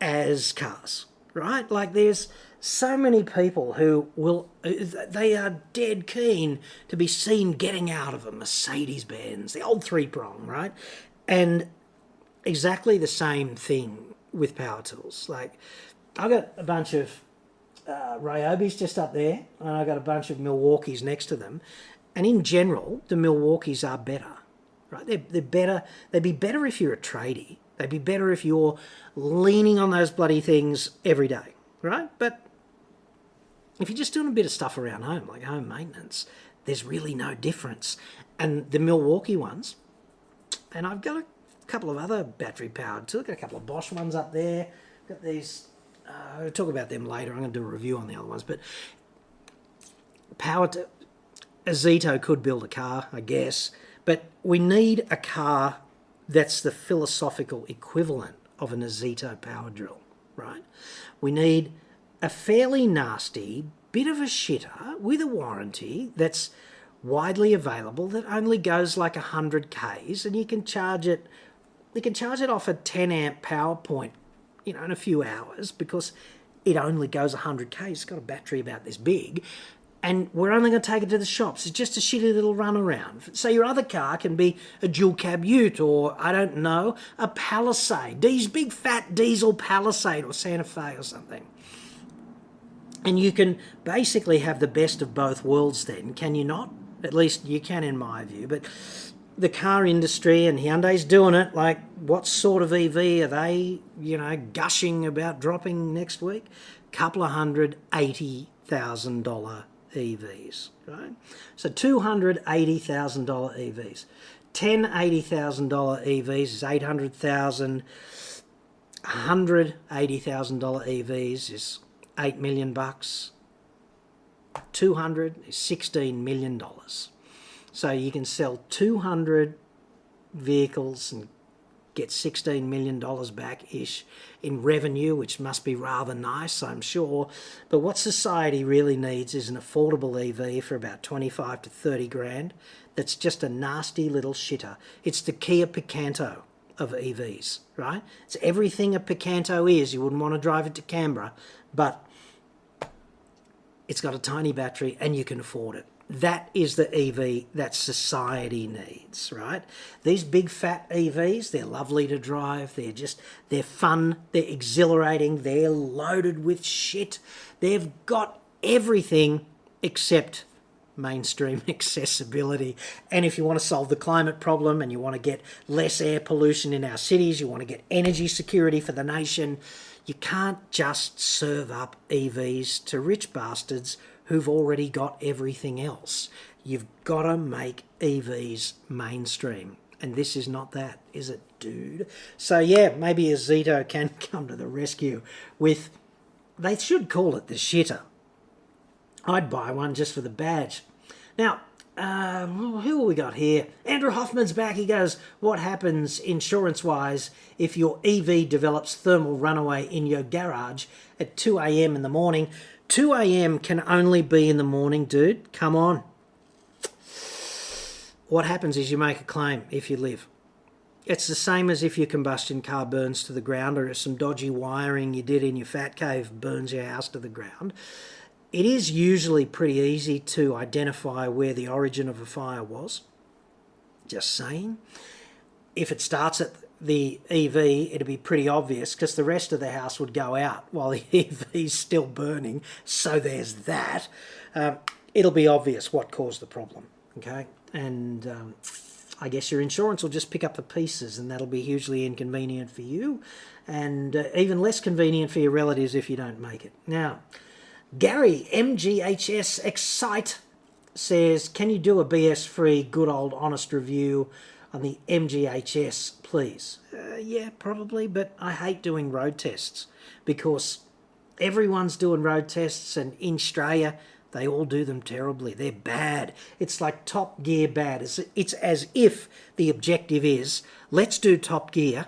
as cars, right? Like, there's so many people who will they are dead keen to be seen getting out of a mercedes benz the old three prong right? And exactly the same thing with power tools. Like i've got a bunch of uh, Ryobis just up there and i've got a bunch of milwaukees next to them. And in general the milwaukees are better right? They're, they're better they'd be better if you're a tradie. They'd be better if you're leaning on those bloody things every day right? But if you're just doing a bit of stuff around home, like home maintenance, there's really no difference. And the Milwaukee ones, and I've got a couple of other battery powered too. I've got a couple of Bosch ones up there. Got these. Uh, I'll talk about them later. I'm going to do a review on the other ones, but power to Ozito could build a car, I guess, but we need a car that's the philosophical equivalent of an Ozito power drill, right? We need a fairly nasty bit of a shitter with a warranty that's widely available that only goes like 100 Ks and you can charge it you can charge it off a 10 amp power point you know in a few hours because it only goes 100 Ks it's got a battery about this big and we're only going to take it to the shops. It's just a shitty little run around. So your other car can be a dual cab ute or, I don't know, a Palisade. These big fat diesel Palisade or Santa Fe or something. And you can basically have the best of both worlds then, can you not? At least you can in my view. But the car industry and Hyundai's doing it. Like, what sort of EV are they, you know, gushing about dropping next week? Couple of hundred eighty thousand dollar EVs, right? So two hundred eighty thousand dollar EVs. Ten eighty thousand dollar EVs is eight hundred thousand. Hundred eighty thousand dollar EVs is 8 million bucks. 200 is 16 million dollars. So you can sell 200 vehicles and get 16 million dollars back ish in revenue, which must be rather nice, I'm sure. But what society really needs is an affordable EV for about 25 to 30 grand. That's just a nasty little shitter. It's the Kia Picanto of EVs, right? It's everything a Picanto is. You wouldn't want to drive it to Canberra, but it's got a tiny battery and you can afford it. That is the EV that society needs, right? These big fat EVs, they're lovely to drive. They're just, they're fun. They're exhilarating. They're loaded with shit. They've got everything except mainstream [laughs] accessibility. And if you want to solve the climate problem and you want to get less air pollution in our cities, you want to get energy security for the nation, you can't just serve up EVs to rich bastards who've already got everything else. You've got to make EVs mainstream. And this is not that, is it, dude? So, yeah, maybe Ozito [laughs] can come to the rescue with, they should call it the shitter. I'd buy one just for the badge. Now, uh, who we got here? Andrew Hoffman's back. He goes, What happens insurance wise if your EV develops thermal runaway in your garage at 2 a.m. in the morning? 2 a.m. can only be in the morning, dude. Come on. What happens is you make a claim if you live. It's the same as if your combustion car burns to the ground or if some dodgy wiring you did in your fat cave burns your house to the ground. It is usually pretty easy to identify where the origin of a fire was. Just saying. If it starts at the EV, it'd be pretty obvious because the rest of the house would go out while the [laughs] EV's still burning. So there's that. Um, it'll be obvious what caused the problem. Okay, and um, I guess your insurance will just pick up the pieces, and that'll be hugely inconvenient for you, and uh, even less convenient for your relatives if you don't make it. Now, Gary MGHS Excite says, "Can you do a BS free, good old honest review on the MGHS, please?" Uh, yeah, probably, but I hate doing road tests because everyone's doing road tests, and in Australia they all do them terribly. They're bad. It's like Top Gear bad. It's, it's as if the objective is let's do Top Gear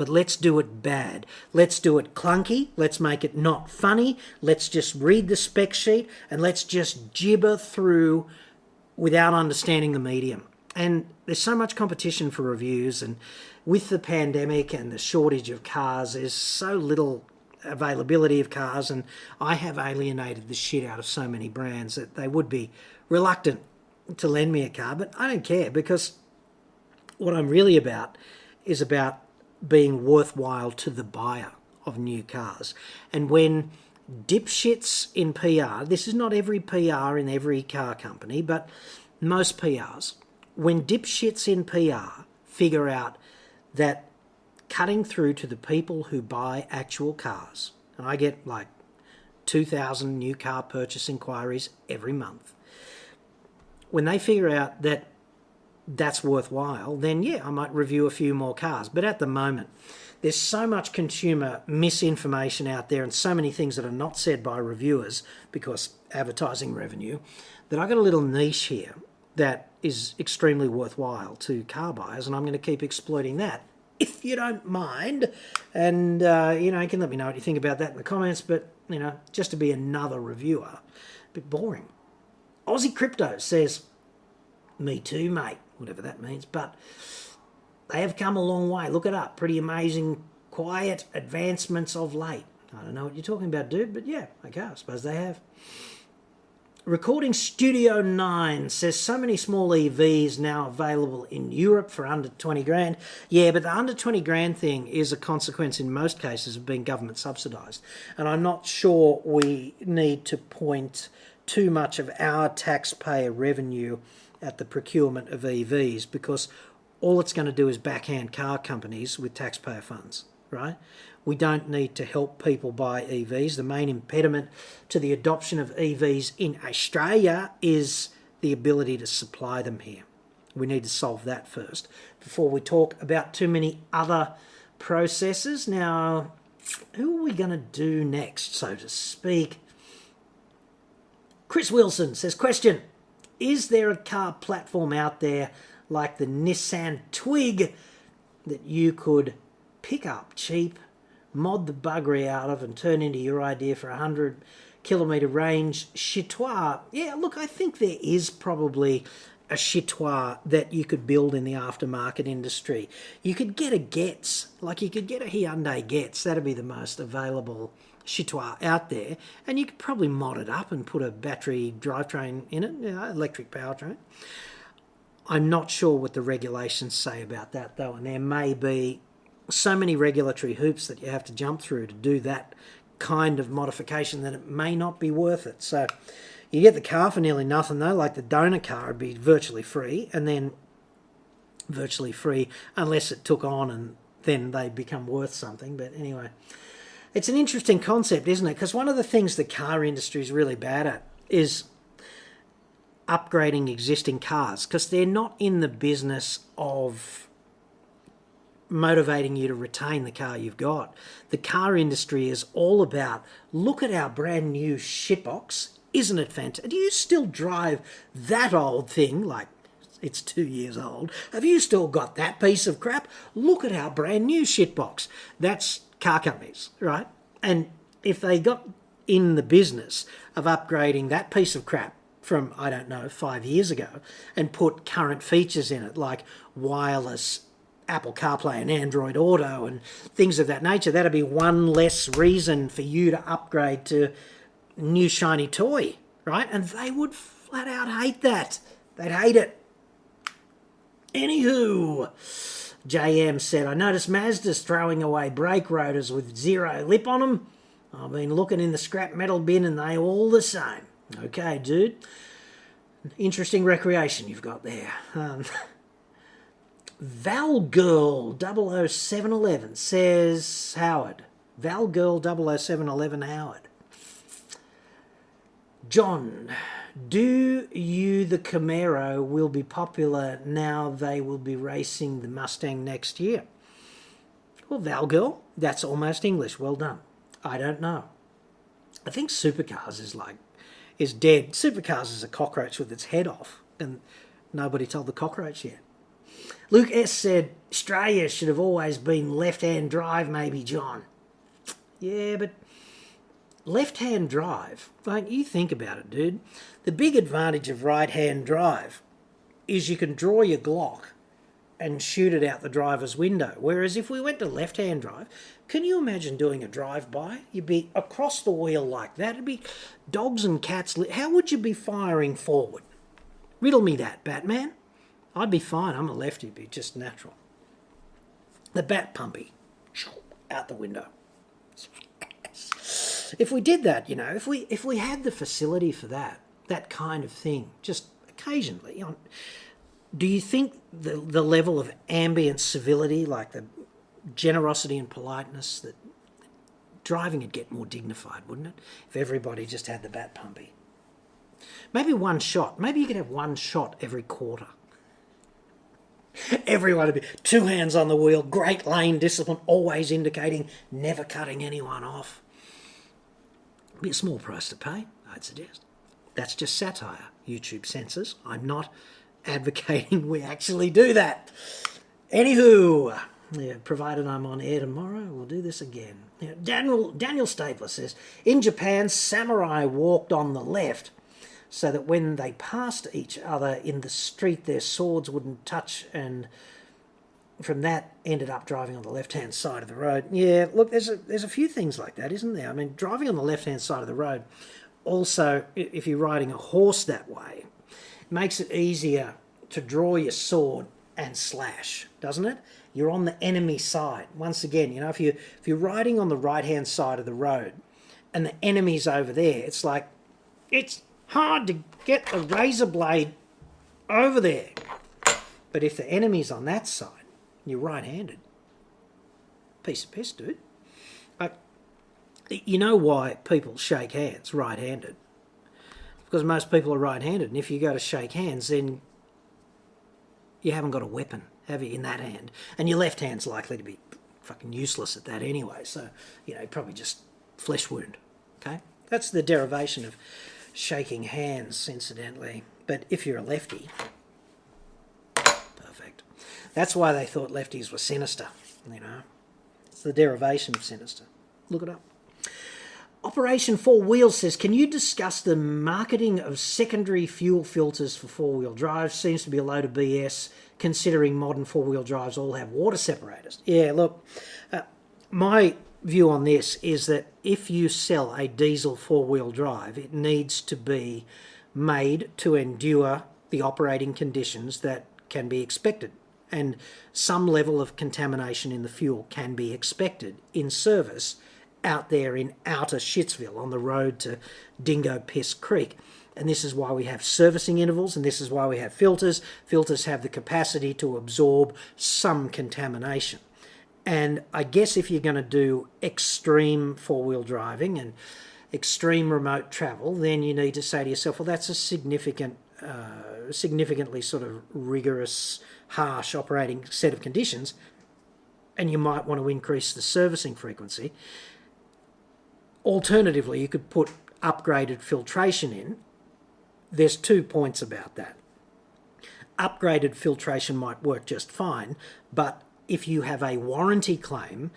but let's do it bad. Let's do it clunky. Let's make it not funny. Let's just read the spec sheet and let's just gibber through without understanding the medium. And there's so much competition for reviews, and with the pandemic and the shortage of cars, there's so little availability of cars, and I have alienated the shit out of so many brands that they would be reluctant to lend me a car, but I don't care because what I'm really about is about being worthwhile to the buyer of new cars. And when dipshits in PR, this is not every PR in every car company, but most PRs, when dipshits in PR figure out that cutting through to the people who buy actual cars, and I get like 2,000 new car purchase inquiries every month, when they figure out that that's worthwhile, then yeah, I might review a few more cars. But at the moment, there's so much consumer misinformation out there and so many things that are not said by reviewers because advertising revenue that I got a little niche here that is extremely worthwhile to car buyers, and I'm going to keep exploiting that if you don't mind. And uh, you know, you can let me know what you think about that in the comments. But you know, just to be another reviewer, a bit boring. Aussie Crypto says, "Me too, mate." Whatever that means. But they have come a long way. Look it up. Pretty amazing, quiet advancements of late. I don't know what you're talking about, dude, but yeah, okay, I suppose they have. Recording Studio 9 says so many small EVs now available in Europe for under 20 grand. Yeah, but the under 20 grand thing is a consequence in most cases of being government subsidised. And I'm not sure we need to point too much of our taxpayer revenue at the procurement of EVs because all it's going to do is backhand car companies with taxpayer funds, right? We don't need to help people buy EVs. The main impediment to the adoption of EVs in Australia is the ability to supply them here. We need to solve that first before we talk about too many other processes. Now, who are we going to do next, so to speak? Chris Wilson says, Question is there a car platform out there like the Nissan Twig that you could pick up cheap, mod the buggery out of, and turn into your idea for a 100 kilometre range Chitois? Yeah, look, I think there is probably a Chitois that you could build in the aftermarket industry. You could get a Getz, like you could get a Hyundai Getz, that'd be the most available Chitois out there, and you could probably mod it up and put a battery drivetrain in it, you know, electric powertrain. I'm not sure what the regulations say about that though, and there may be so many regulatory hoops that you have to jump through to do that kind of modification, that it may not be worth it. So you get the car for nearly nothing though, like the donor car would be virtually free, and then virtually free unless it took on and then they become worth something. But anyway, it's an interesting concept, isn't it? Because one of the things the car industry is really bad at is upgrading existing cars because they're not in the business of motivating you to retain the car you've got. The car industry is all about look at our brand new shitbox. Isn't it fantastic? Do you still drive that old thing like it's two years old. Have you still got that piece of crap? Look at our brand new shitbox. That's car companies, right? And if they got in the business of upgrading that piece of crap from, I don't know, five years ago and put current features in it like wireless Apple CarPlay and Android Auto and things of that nature, that'd be one less reason for you to upgrade to new shiny toy, right? And they would flat out hate that. They'd hate it. Anywho, JM said, I noticed Mazda's throwing away brake rotors with zero lip on them. I've been looking in the scrap metal bin and they all the same. Okay, dude. Interesting recreation you've got there. Um, [laughs] Valgirl 00711 says Howard. Valgirl 00711 Howard. John, do you, the Camaro, will be popular now they will be racing the Mustang next year? Well, Valgirl, that's almost English. Well done. I don't know. I think supercars is like, is dead. Supercars is a cockroach with its head off, and nobody told the cockroach yet. Luke S said, Australia should have always been left hand drive, maybe, John. Yeah, but left hand drive, like you think about it, dude. The big advantage of right hand drive is you can draw your Glock and shoot it out the driver's window. Whereas if we went to left hand drive, can you imagine doing a drive by? You'd be across the wheel like that. It'd be dogs and cats. How would you be firing forward? Riddle me that, Batman. I'd be fine. I'm a lefty, it'd be just natural. The bat pumpy out the window if we did that, you know, if we if we had the facility for that, that kind of thing, just occasionally, know, do you think the the level of ambient civility, like the generosity and politeness, that driving would get more dignified, wouldn't it? If everybody just had the bat pumpy. Maybe one shot. Maybe you could have one shot every quarter. [laughs] Everyone would be two hands on the wheel, great lane discipline, always indicating, never cutting anyone off. Be a small price to pay, I'd suggest. That's just satire, YouTube censors. I'm not [laughs] advocating we actually do that. Anywho, yeah, provided I'm on air tomorrow, we'll do this again. Yeah, Daniel Daniel Stapler says in Japan, samurai walked on the left so that when they passed each other in the street, their swords wouldn't touch and from that ended up driving on the left hand side of the road. Yeah, look, there's a there's a few things like that, isn't there? I mean, driving on the left hand side of the road, also if you're riding a horse that way, makes it easier to draw your sword and slash, doesn't it? You're on the enemy side. Once again, you know, if you if you're riding on the right hand side of the road and the enemy's over there, it's like it's hard to get a razor blade over there. But if the enemy's on that side, you're right-handed. Piece of piss, dude. Like, you know why people shake hands right-handed? Because most people are right-handed, and if you go to shake hands, then you haven't got a weapon, have you, in that hand? And your left hand's likely to be fucking useless at that anyway. So, you know, probably just flesh wound. Okay? That's the derivation of shaking hands, incidentally. But if you're a lefty, that's why they thought lefties were sinister, you know. It's the derivation of sinister. Look it up. Operation Four Wheels says, can you discuss the marketing of secondary fuel filters for four-wheel drives? Seems to be a load of BS, considering modern four-wheel drives all have water separators. Yeah, look, uh, my view on this is that if you sell a diesel four-wheel drive, it needs to be made to endure the operating conditions that can be expected and some level of contamination in the fuel can be expected in service out there in outer Shitsville on the road to Dingo Piss Creek. And this is why we have servicing intervals and this is why we have filters. Filters have the capacity to absorb some contamination. And I guess if you're going to do extreme four wheel driving and extreme remote travel, then you need to say to yourself, well, that's a significant, uh, significantly sort of rigorous, harsh operating set of conditions. And you might want to increase the servicing frequency. Alternatively, you could put upgraded filtration in. There's two points about that. Upgraded filtration might work just fine, but if you have a warranty claim,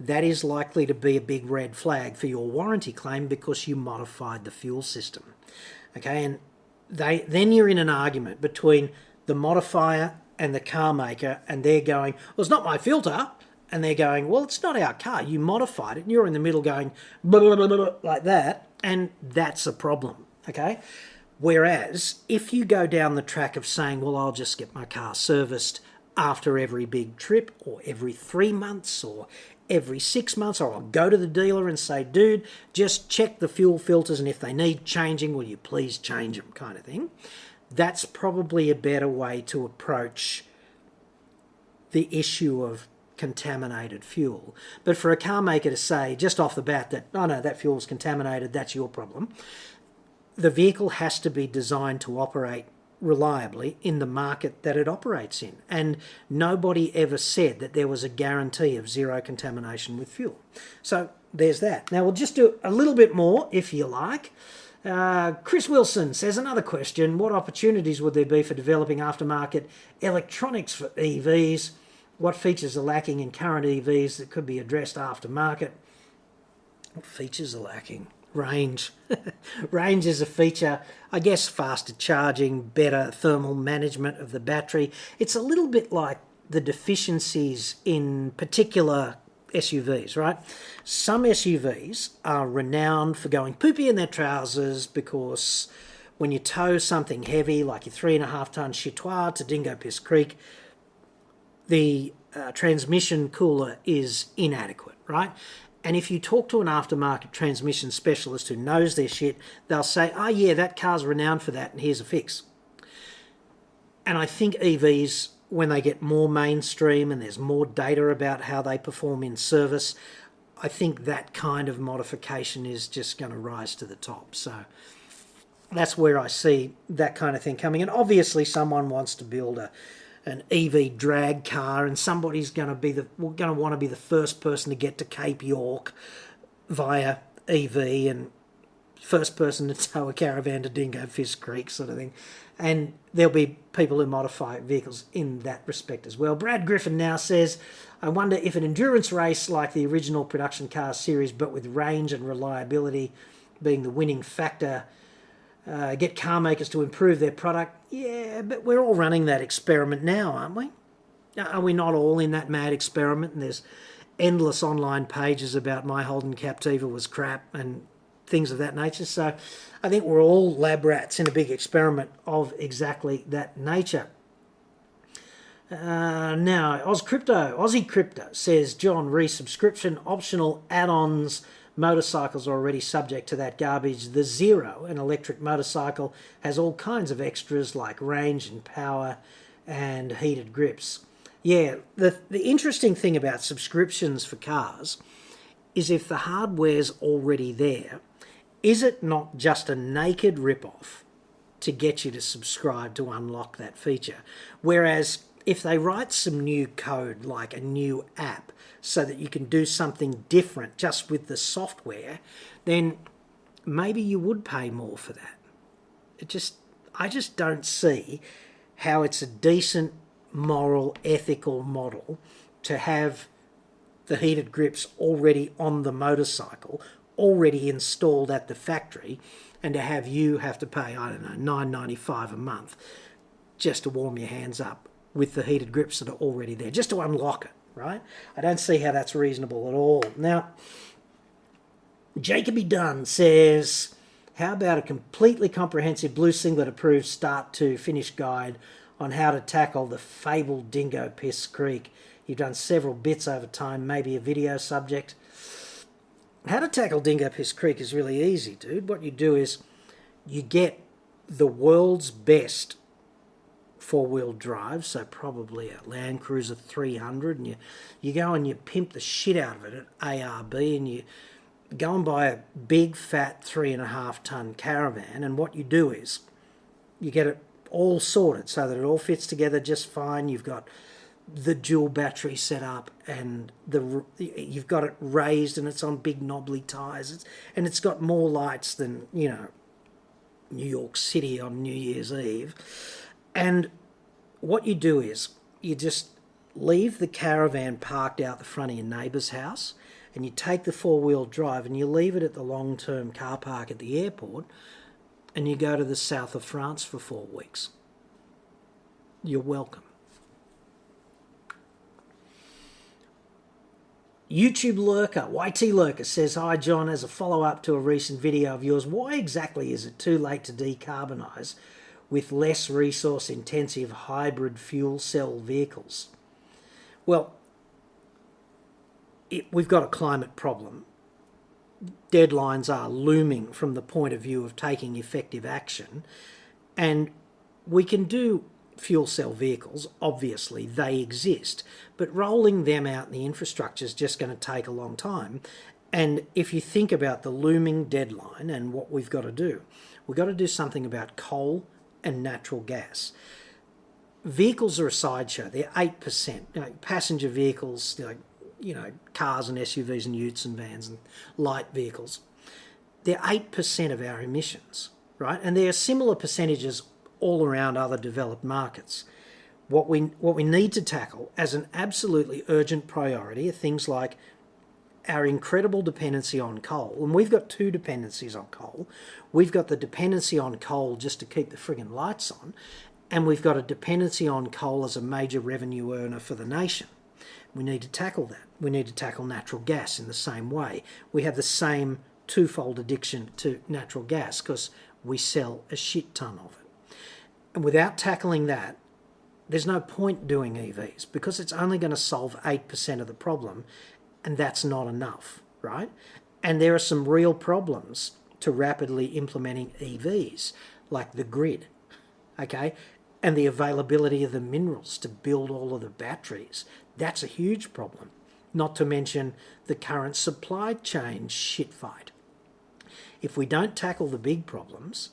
that is likely to be a big red flag for your warranty claim because you modified the fuel system. Okay, and they then you're in an argument between the modifier and the car maker, and they're going, "Well, it's not my filter," and they're going, "Well, it's not our car. You modified it." And you're in the middle going blah, blah, blah, like that, and that's a problem. Okay. Whereas if you go down the track of saying, "Well, I'll just get my car serviced," after every big trip or every three months or every six months, or I'll go to the dealer and say, dude, just check the fuel filters and if they need changing, will you please change them, kind of thing. That's probably a better way to approach the issue of contaminated fuel. But for a car maker to say just off the bat that, oh no, that fuel's contaminated, that's your problem, the vehicle has to be designed to operate reliably in the market that it operates in. And nobody ever said that there was a guarantee of zero contamination with fuel. So there's that. Now we'll just do a little bit more if you like. Uh, Chris Wilson says another question What opportunities would there be for developing aftermarket electronics for EVs? What features are lacking in current EVs that could be addressed aftermarket? What features are lacking? Range. [laughs] range is a feature, I guess, faster charging, better thermal management of the battery. It's a little bit like the deficiencies in particular SUVs, right? Some SUVs are renowned for going poopy in their trousers because when you tow something heavy, like your three and a half ton Chitois to Dingo Piss Creek, the uh, transmission cooler is inadequate, right? And if you talk to an aftermarket transmission specialist who knows their shit, they'll say, oh, yeah, that car's renowned for that, and here's a fix. And I think EVs, when they get more mainstream and there's more data about how they perform in service, I think that kind of modification is just going to rise to the top. So that's where I see that kind of thing coming. And obviously, someone wants to build a an EV drag car, and somebody's going to be the going to want to be the first person to get to Cape York via EV, and first person to [laughs] tow a caravan to Dingo Piss Creek, sort of thing. And there'll be people who modify vehicles in that respect as well. Brad Griffin now says, I wonder if an endurance race like the original production car series, but with range and reliability being the winning factor, uh, get car makers to improve their product. Yeah, but we're all running that experiment now, aren't we? Are we not all in that mad experiment? And there's endless online pages about my Holden Captiva was crap and things of that nature. So I think we're all lab rats in a big experiment of exactly that nature. Uh, now, Oz Crypto, Aussie Crypto says John, resubscription optional add-ons motorcycles are already subject to that garbage. The Zero, an electric motorcycle, has all kinds of extras like range and power and heated grips. Yeah, the, the interesting thing about subscriptions for cars is if the hardware's already there, is it not just a naked rip-off to get you to subscribe to unlock that feature? Whereas if they write some new code like a new app so that you can do something different just with the software, then maybe you would pay more for that. It just I just don't see how it's a decent moral ethical model to have the heated grips already on the motorcycle, already installed at the factory, and to have you have to pay, I don't know, nine ninety five a month just to warm your hands up with the heated grips that are already there, just to unlock it right? I don't see how that's reasonable at all. Now, Jacoby Dunn says, How about a completely comprehensive blue singlet approved start to finish guide on how to tackle the fabled Dingo Piss Creek? You've done several bits over time, maybe a video subject. how to tackle Dingo Piss Creek is really easy, dude. What you do is you get the world's best four wheel drive, so probably a Land Cruiser 300, and you, you go and you pimp the shit out of it at ARB and you go and buy a big fat three and a half ton caravan. And what you do is you get it all sorted so that it all fits together just fine. You've got the dual battery set up and the you've got it raised and it's on big knobbly tires it's, and it's got more lights than you know New York City on New Year's Eve and what you do is you just leave the caravan parked out the front of your neighbour's house and you take the four wheel drive and you leave it at the long term car park at the airport and you go to the south of France for four weeks. You're welcome. YouTube Lurker, YT Lurker says, Hi John, as a follow up to a recent video of yours, why exactly is it too late to decarbonise with less resource intensive hybrid fuel cell vehicles? Well, it, we've got a climate problem. Deadlines are looming from the point of view of taking effective action, and we can do fuel cell vehicles, obviously, they exist, but rolling them out in the infrastructure is just going to take a long time. And if you think about the looming deadline and what we've got to do, we've got to do something about coal and natural gas. Vehicles are a sideshow. They're 8%. You know, passenger vehicles, know, you know, cars and SUVs and utes and vans and light vehicles. They're 8% of our emissions, right? And there are similar percentages all around other developed markets. What we, what we need to tackle as an absolutely urgent priority are things like our incredible dependency on coal. And we've got two dependencies on coal. We've got the dependency on coal just to keep the friggin' lights on, and we've got a dependency on coal as a major revenue earner for the nation. We need to tackle that. We need to tackle natural gas in the same way. We have the same twofold addiction to natural gas because we sell a shit ton of it. And without tackling that, there's no point doing EVs because it's only going to solve 8% of the problem, and that's not enough, right? And there are some real problems to rapidly implementing EVs, like the grid, okay? And the availability of the minerals to build all of the batteries. That's a huge problem, not to mention the current supply chain shit fight. If we don't tackle the big problems,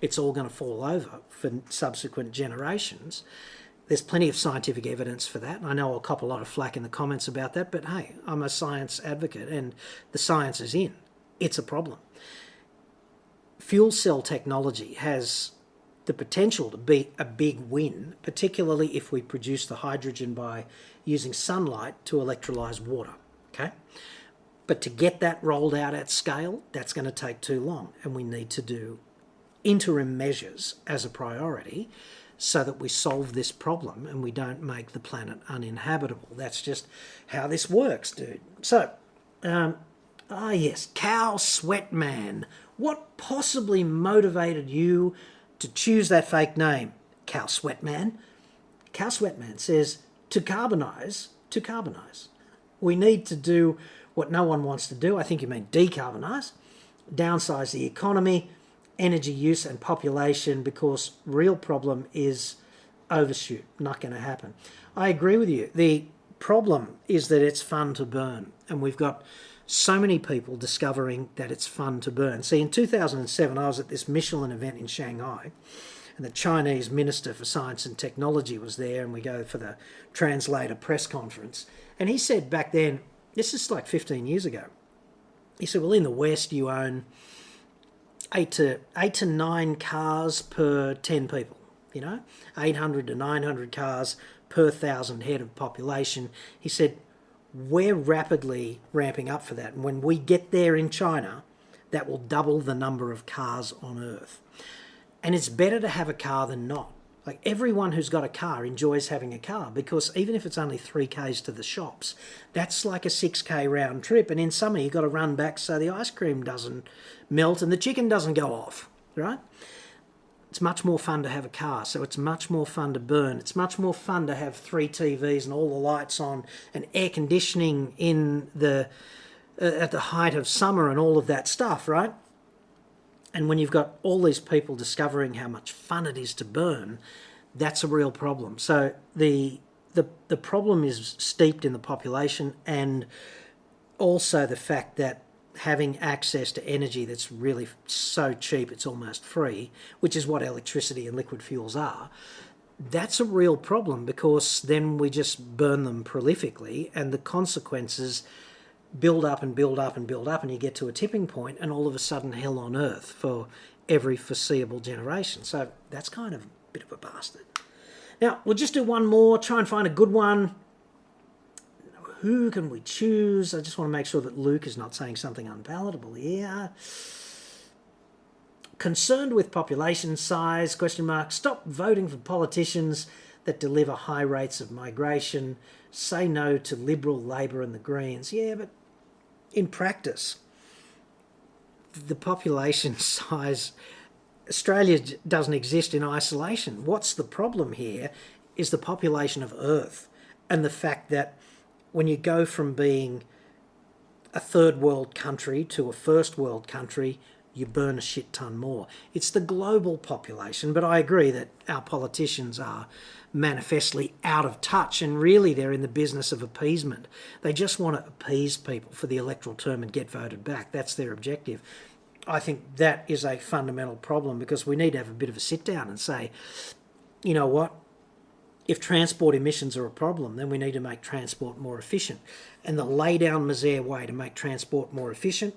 it's all going to fall over for subsequent generations. There's plenty of scientific evidence for that. And I know I'll cop a lot of flack in the comments about that, but hey, I'm a science advocate and the science is in. It's a problem. Fuel cell technology has the potential to be a big win, particularly if we produce the hydrogen by using sunlight to electrolyze water. Okay? But to get that rolled out at scale, that's going to take too long, and we need to do interim measures as a priority so that we solve this problem and we don't make the planet uninhabitable. That's just how this works, dude. So, um, ah, yes, Cow Sweat Man. What possibly motivated you to choose that fake name, Cow Sweat Man? Cow Sweat Man says to carbonize, to carbonize. We need to do what no one wants to do. I think you mean decarbonize, downsize the economy, energy use and population because real problem is overshoot not going to happen. I agree with you. The problem is that it's fun to burn and we've got so many people discovering that it's fun to burn. See in 2007 i was at this michelin event in shanghai and the chinese minister for science and technology was there and we go for the translator press conference. And he said back then this is like 15 years ago he said well in the west you own eight to eight to nine cars per ten people. You know, eight hundred to nine hundred cars per thousand head of population. He said we're rapidly ramping up for that, and when we get there in China, that will double the number of cars on Earth. And it's better to have a car than not. Like everyone who's got a car enjoys having a car because even if it's only 3Ks to the shops, that's like a 6K round trip. And in summer, you've got to run back so the ice cream doesn't melt and the chicken doesn't go off, right? It's much more fun to have a car, so it's much more fun to burn. It's much more fun to have three TVs and all the lights on and air conditioning in the uh, at the height of summer and all of that stuff, right? And when you've got all these people discovering how much fun it is to burn, that's a real problem. So the the the problem is steeped in the population and also the fact that having access to energy that's really so cheap it's almost free, which is what electricity and liquid fuels are, that's a real problem because then we just burn them prolifically and the consequences build up and build up and build up and you get to a tipping point and all of a sudden hell on earth for every foreseeable generation. So that's kind of a bit of a bastard. Now, we'll just do one more, try and find a good one. Who can we choose? I just want to make sure that Luke is not saying something unpalatable here. Concerned with population size, question mark, stop voting for politicians that deliver high rates of migration. Say no to Liberal, Labor and the Greens. Yeah, but in practice, the population [laughs] size Australia doesn't exist in isolation. What's the problem here is the population of Earth and the fact that when you go from being a third world country to a first world country, you burn a shit ton more. It's the global population, but I agree that our politicians are manifestly out of touch and really they're in the business of appeasement. They just want to appease people for the electoral term and get voted back. That's their objective. I think that is a fundamental problem because we need to have a bit of a sit down and say, you know what? If transport emissions are a problem, then we need to make transport more efficient. And the lay down misere way to make transport more efficient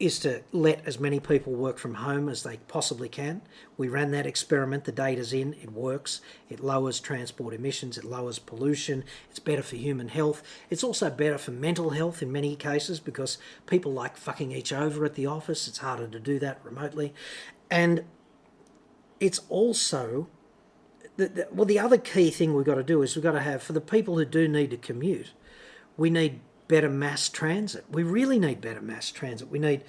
is to let as many people work from home as they possibly can. We ran that experiment, the data's in, it works. It lowers transport emissions, it lowers pollution, it's better for human health. It's also better for mental health in many cases because people like fucking each over at the office. It's harder to do that remotely. And it's also the, the, well, the other key thing we've got to do is we've got to have for the people who do need to commute, we need better mass transit. We really need better mass transit. We need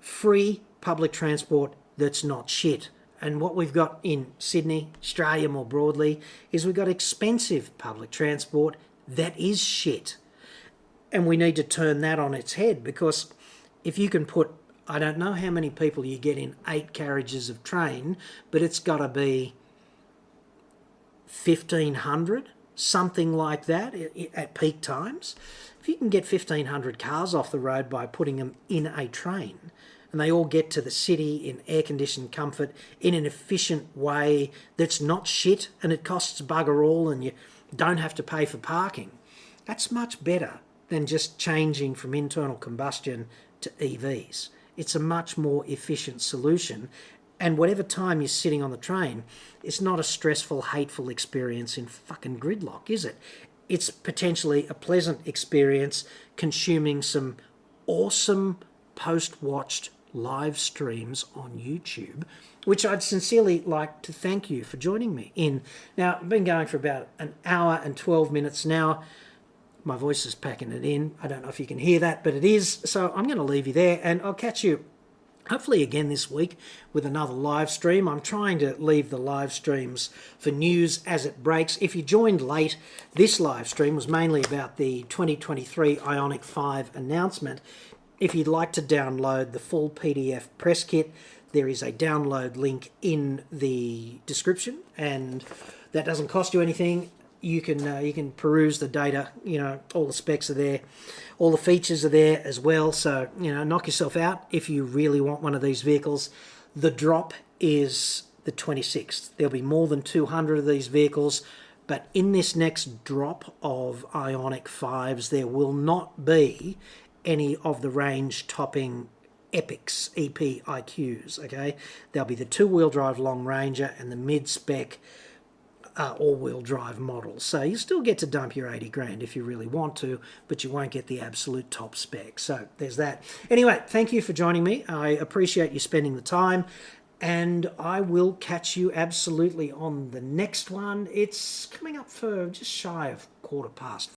free public transport that's not shit. And what we've got in Sydney, Australia more broadly, is we've got expensive public transport that is shit. And we need to turn that on its head because if you can put, I don't know how many people you get in eight carriages of train, but it's got to be 1500, something like that at peak times if you can get 1,500 cars off the road by putting them in a train, and they all get to the city in air conditioned comfort in an efficient way that's not shit and it costs bugger all and you don't have to pay for parking, that's much better than just changing from internal combustion to EVs. It's a much more efficient solution. And whatever time you're sitting on the train, it's not a stressful, hateful experience in fucking gridlock, is it? It's potentially a pleasant experience consuming some awesome post watched live streams on YouTube, which I'd sincerely like to thank you for joining me in. Now, I've been going for about an hour and 12 minutes now. My voice is packing it in. I don't know if you can hear that, but it is. So I'm going to leave you there and I'll catch you hopefully again this week with another live stream. I'm trying to leave the live streams for news as it breaks. If you joined late, this live stream was mainly about the 2023 Ioniq 5 announcement. If you'd like to download the full PDF press kit, there is a download link in the description and that doesn't cost you anything you can uh, you can peruse the data. You know, all the specs are there, all the features are there as well. So you know, knock yourself out if you really want one of these vehicles. The drop is the 26th. There'll be more than 200 of these vehicles, but in this next drop of Ioniq 5s, there will not be any of the range topping epics EPIQs. Okay, there'll be the two-wheel drive long ranger and the mid-spec uh, all-wheel drive models. So you still get to dump your 80 grand if you really want to, but you won't get the absolute top spec. So there's that. Anyway, thank you for joining me. I appreciate you spending the time. And I will catch you absolutely on the next one. It's coming up for just shy of quarter past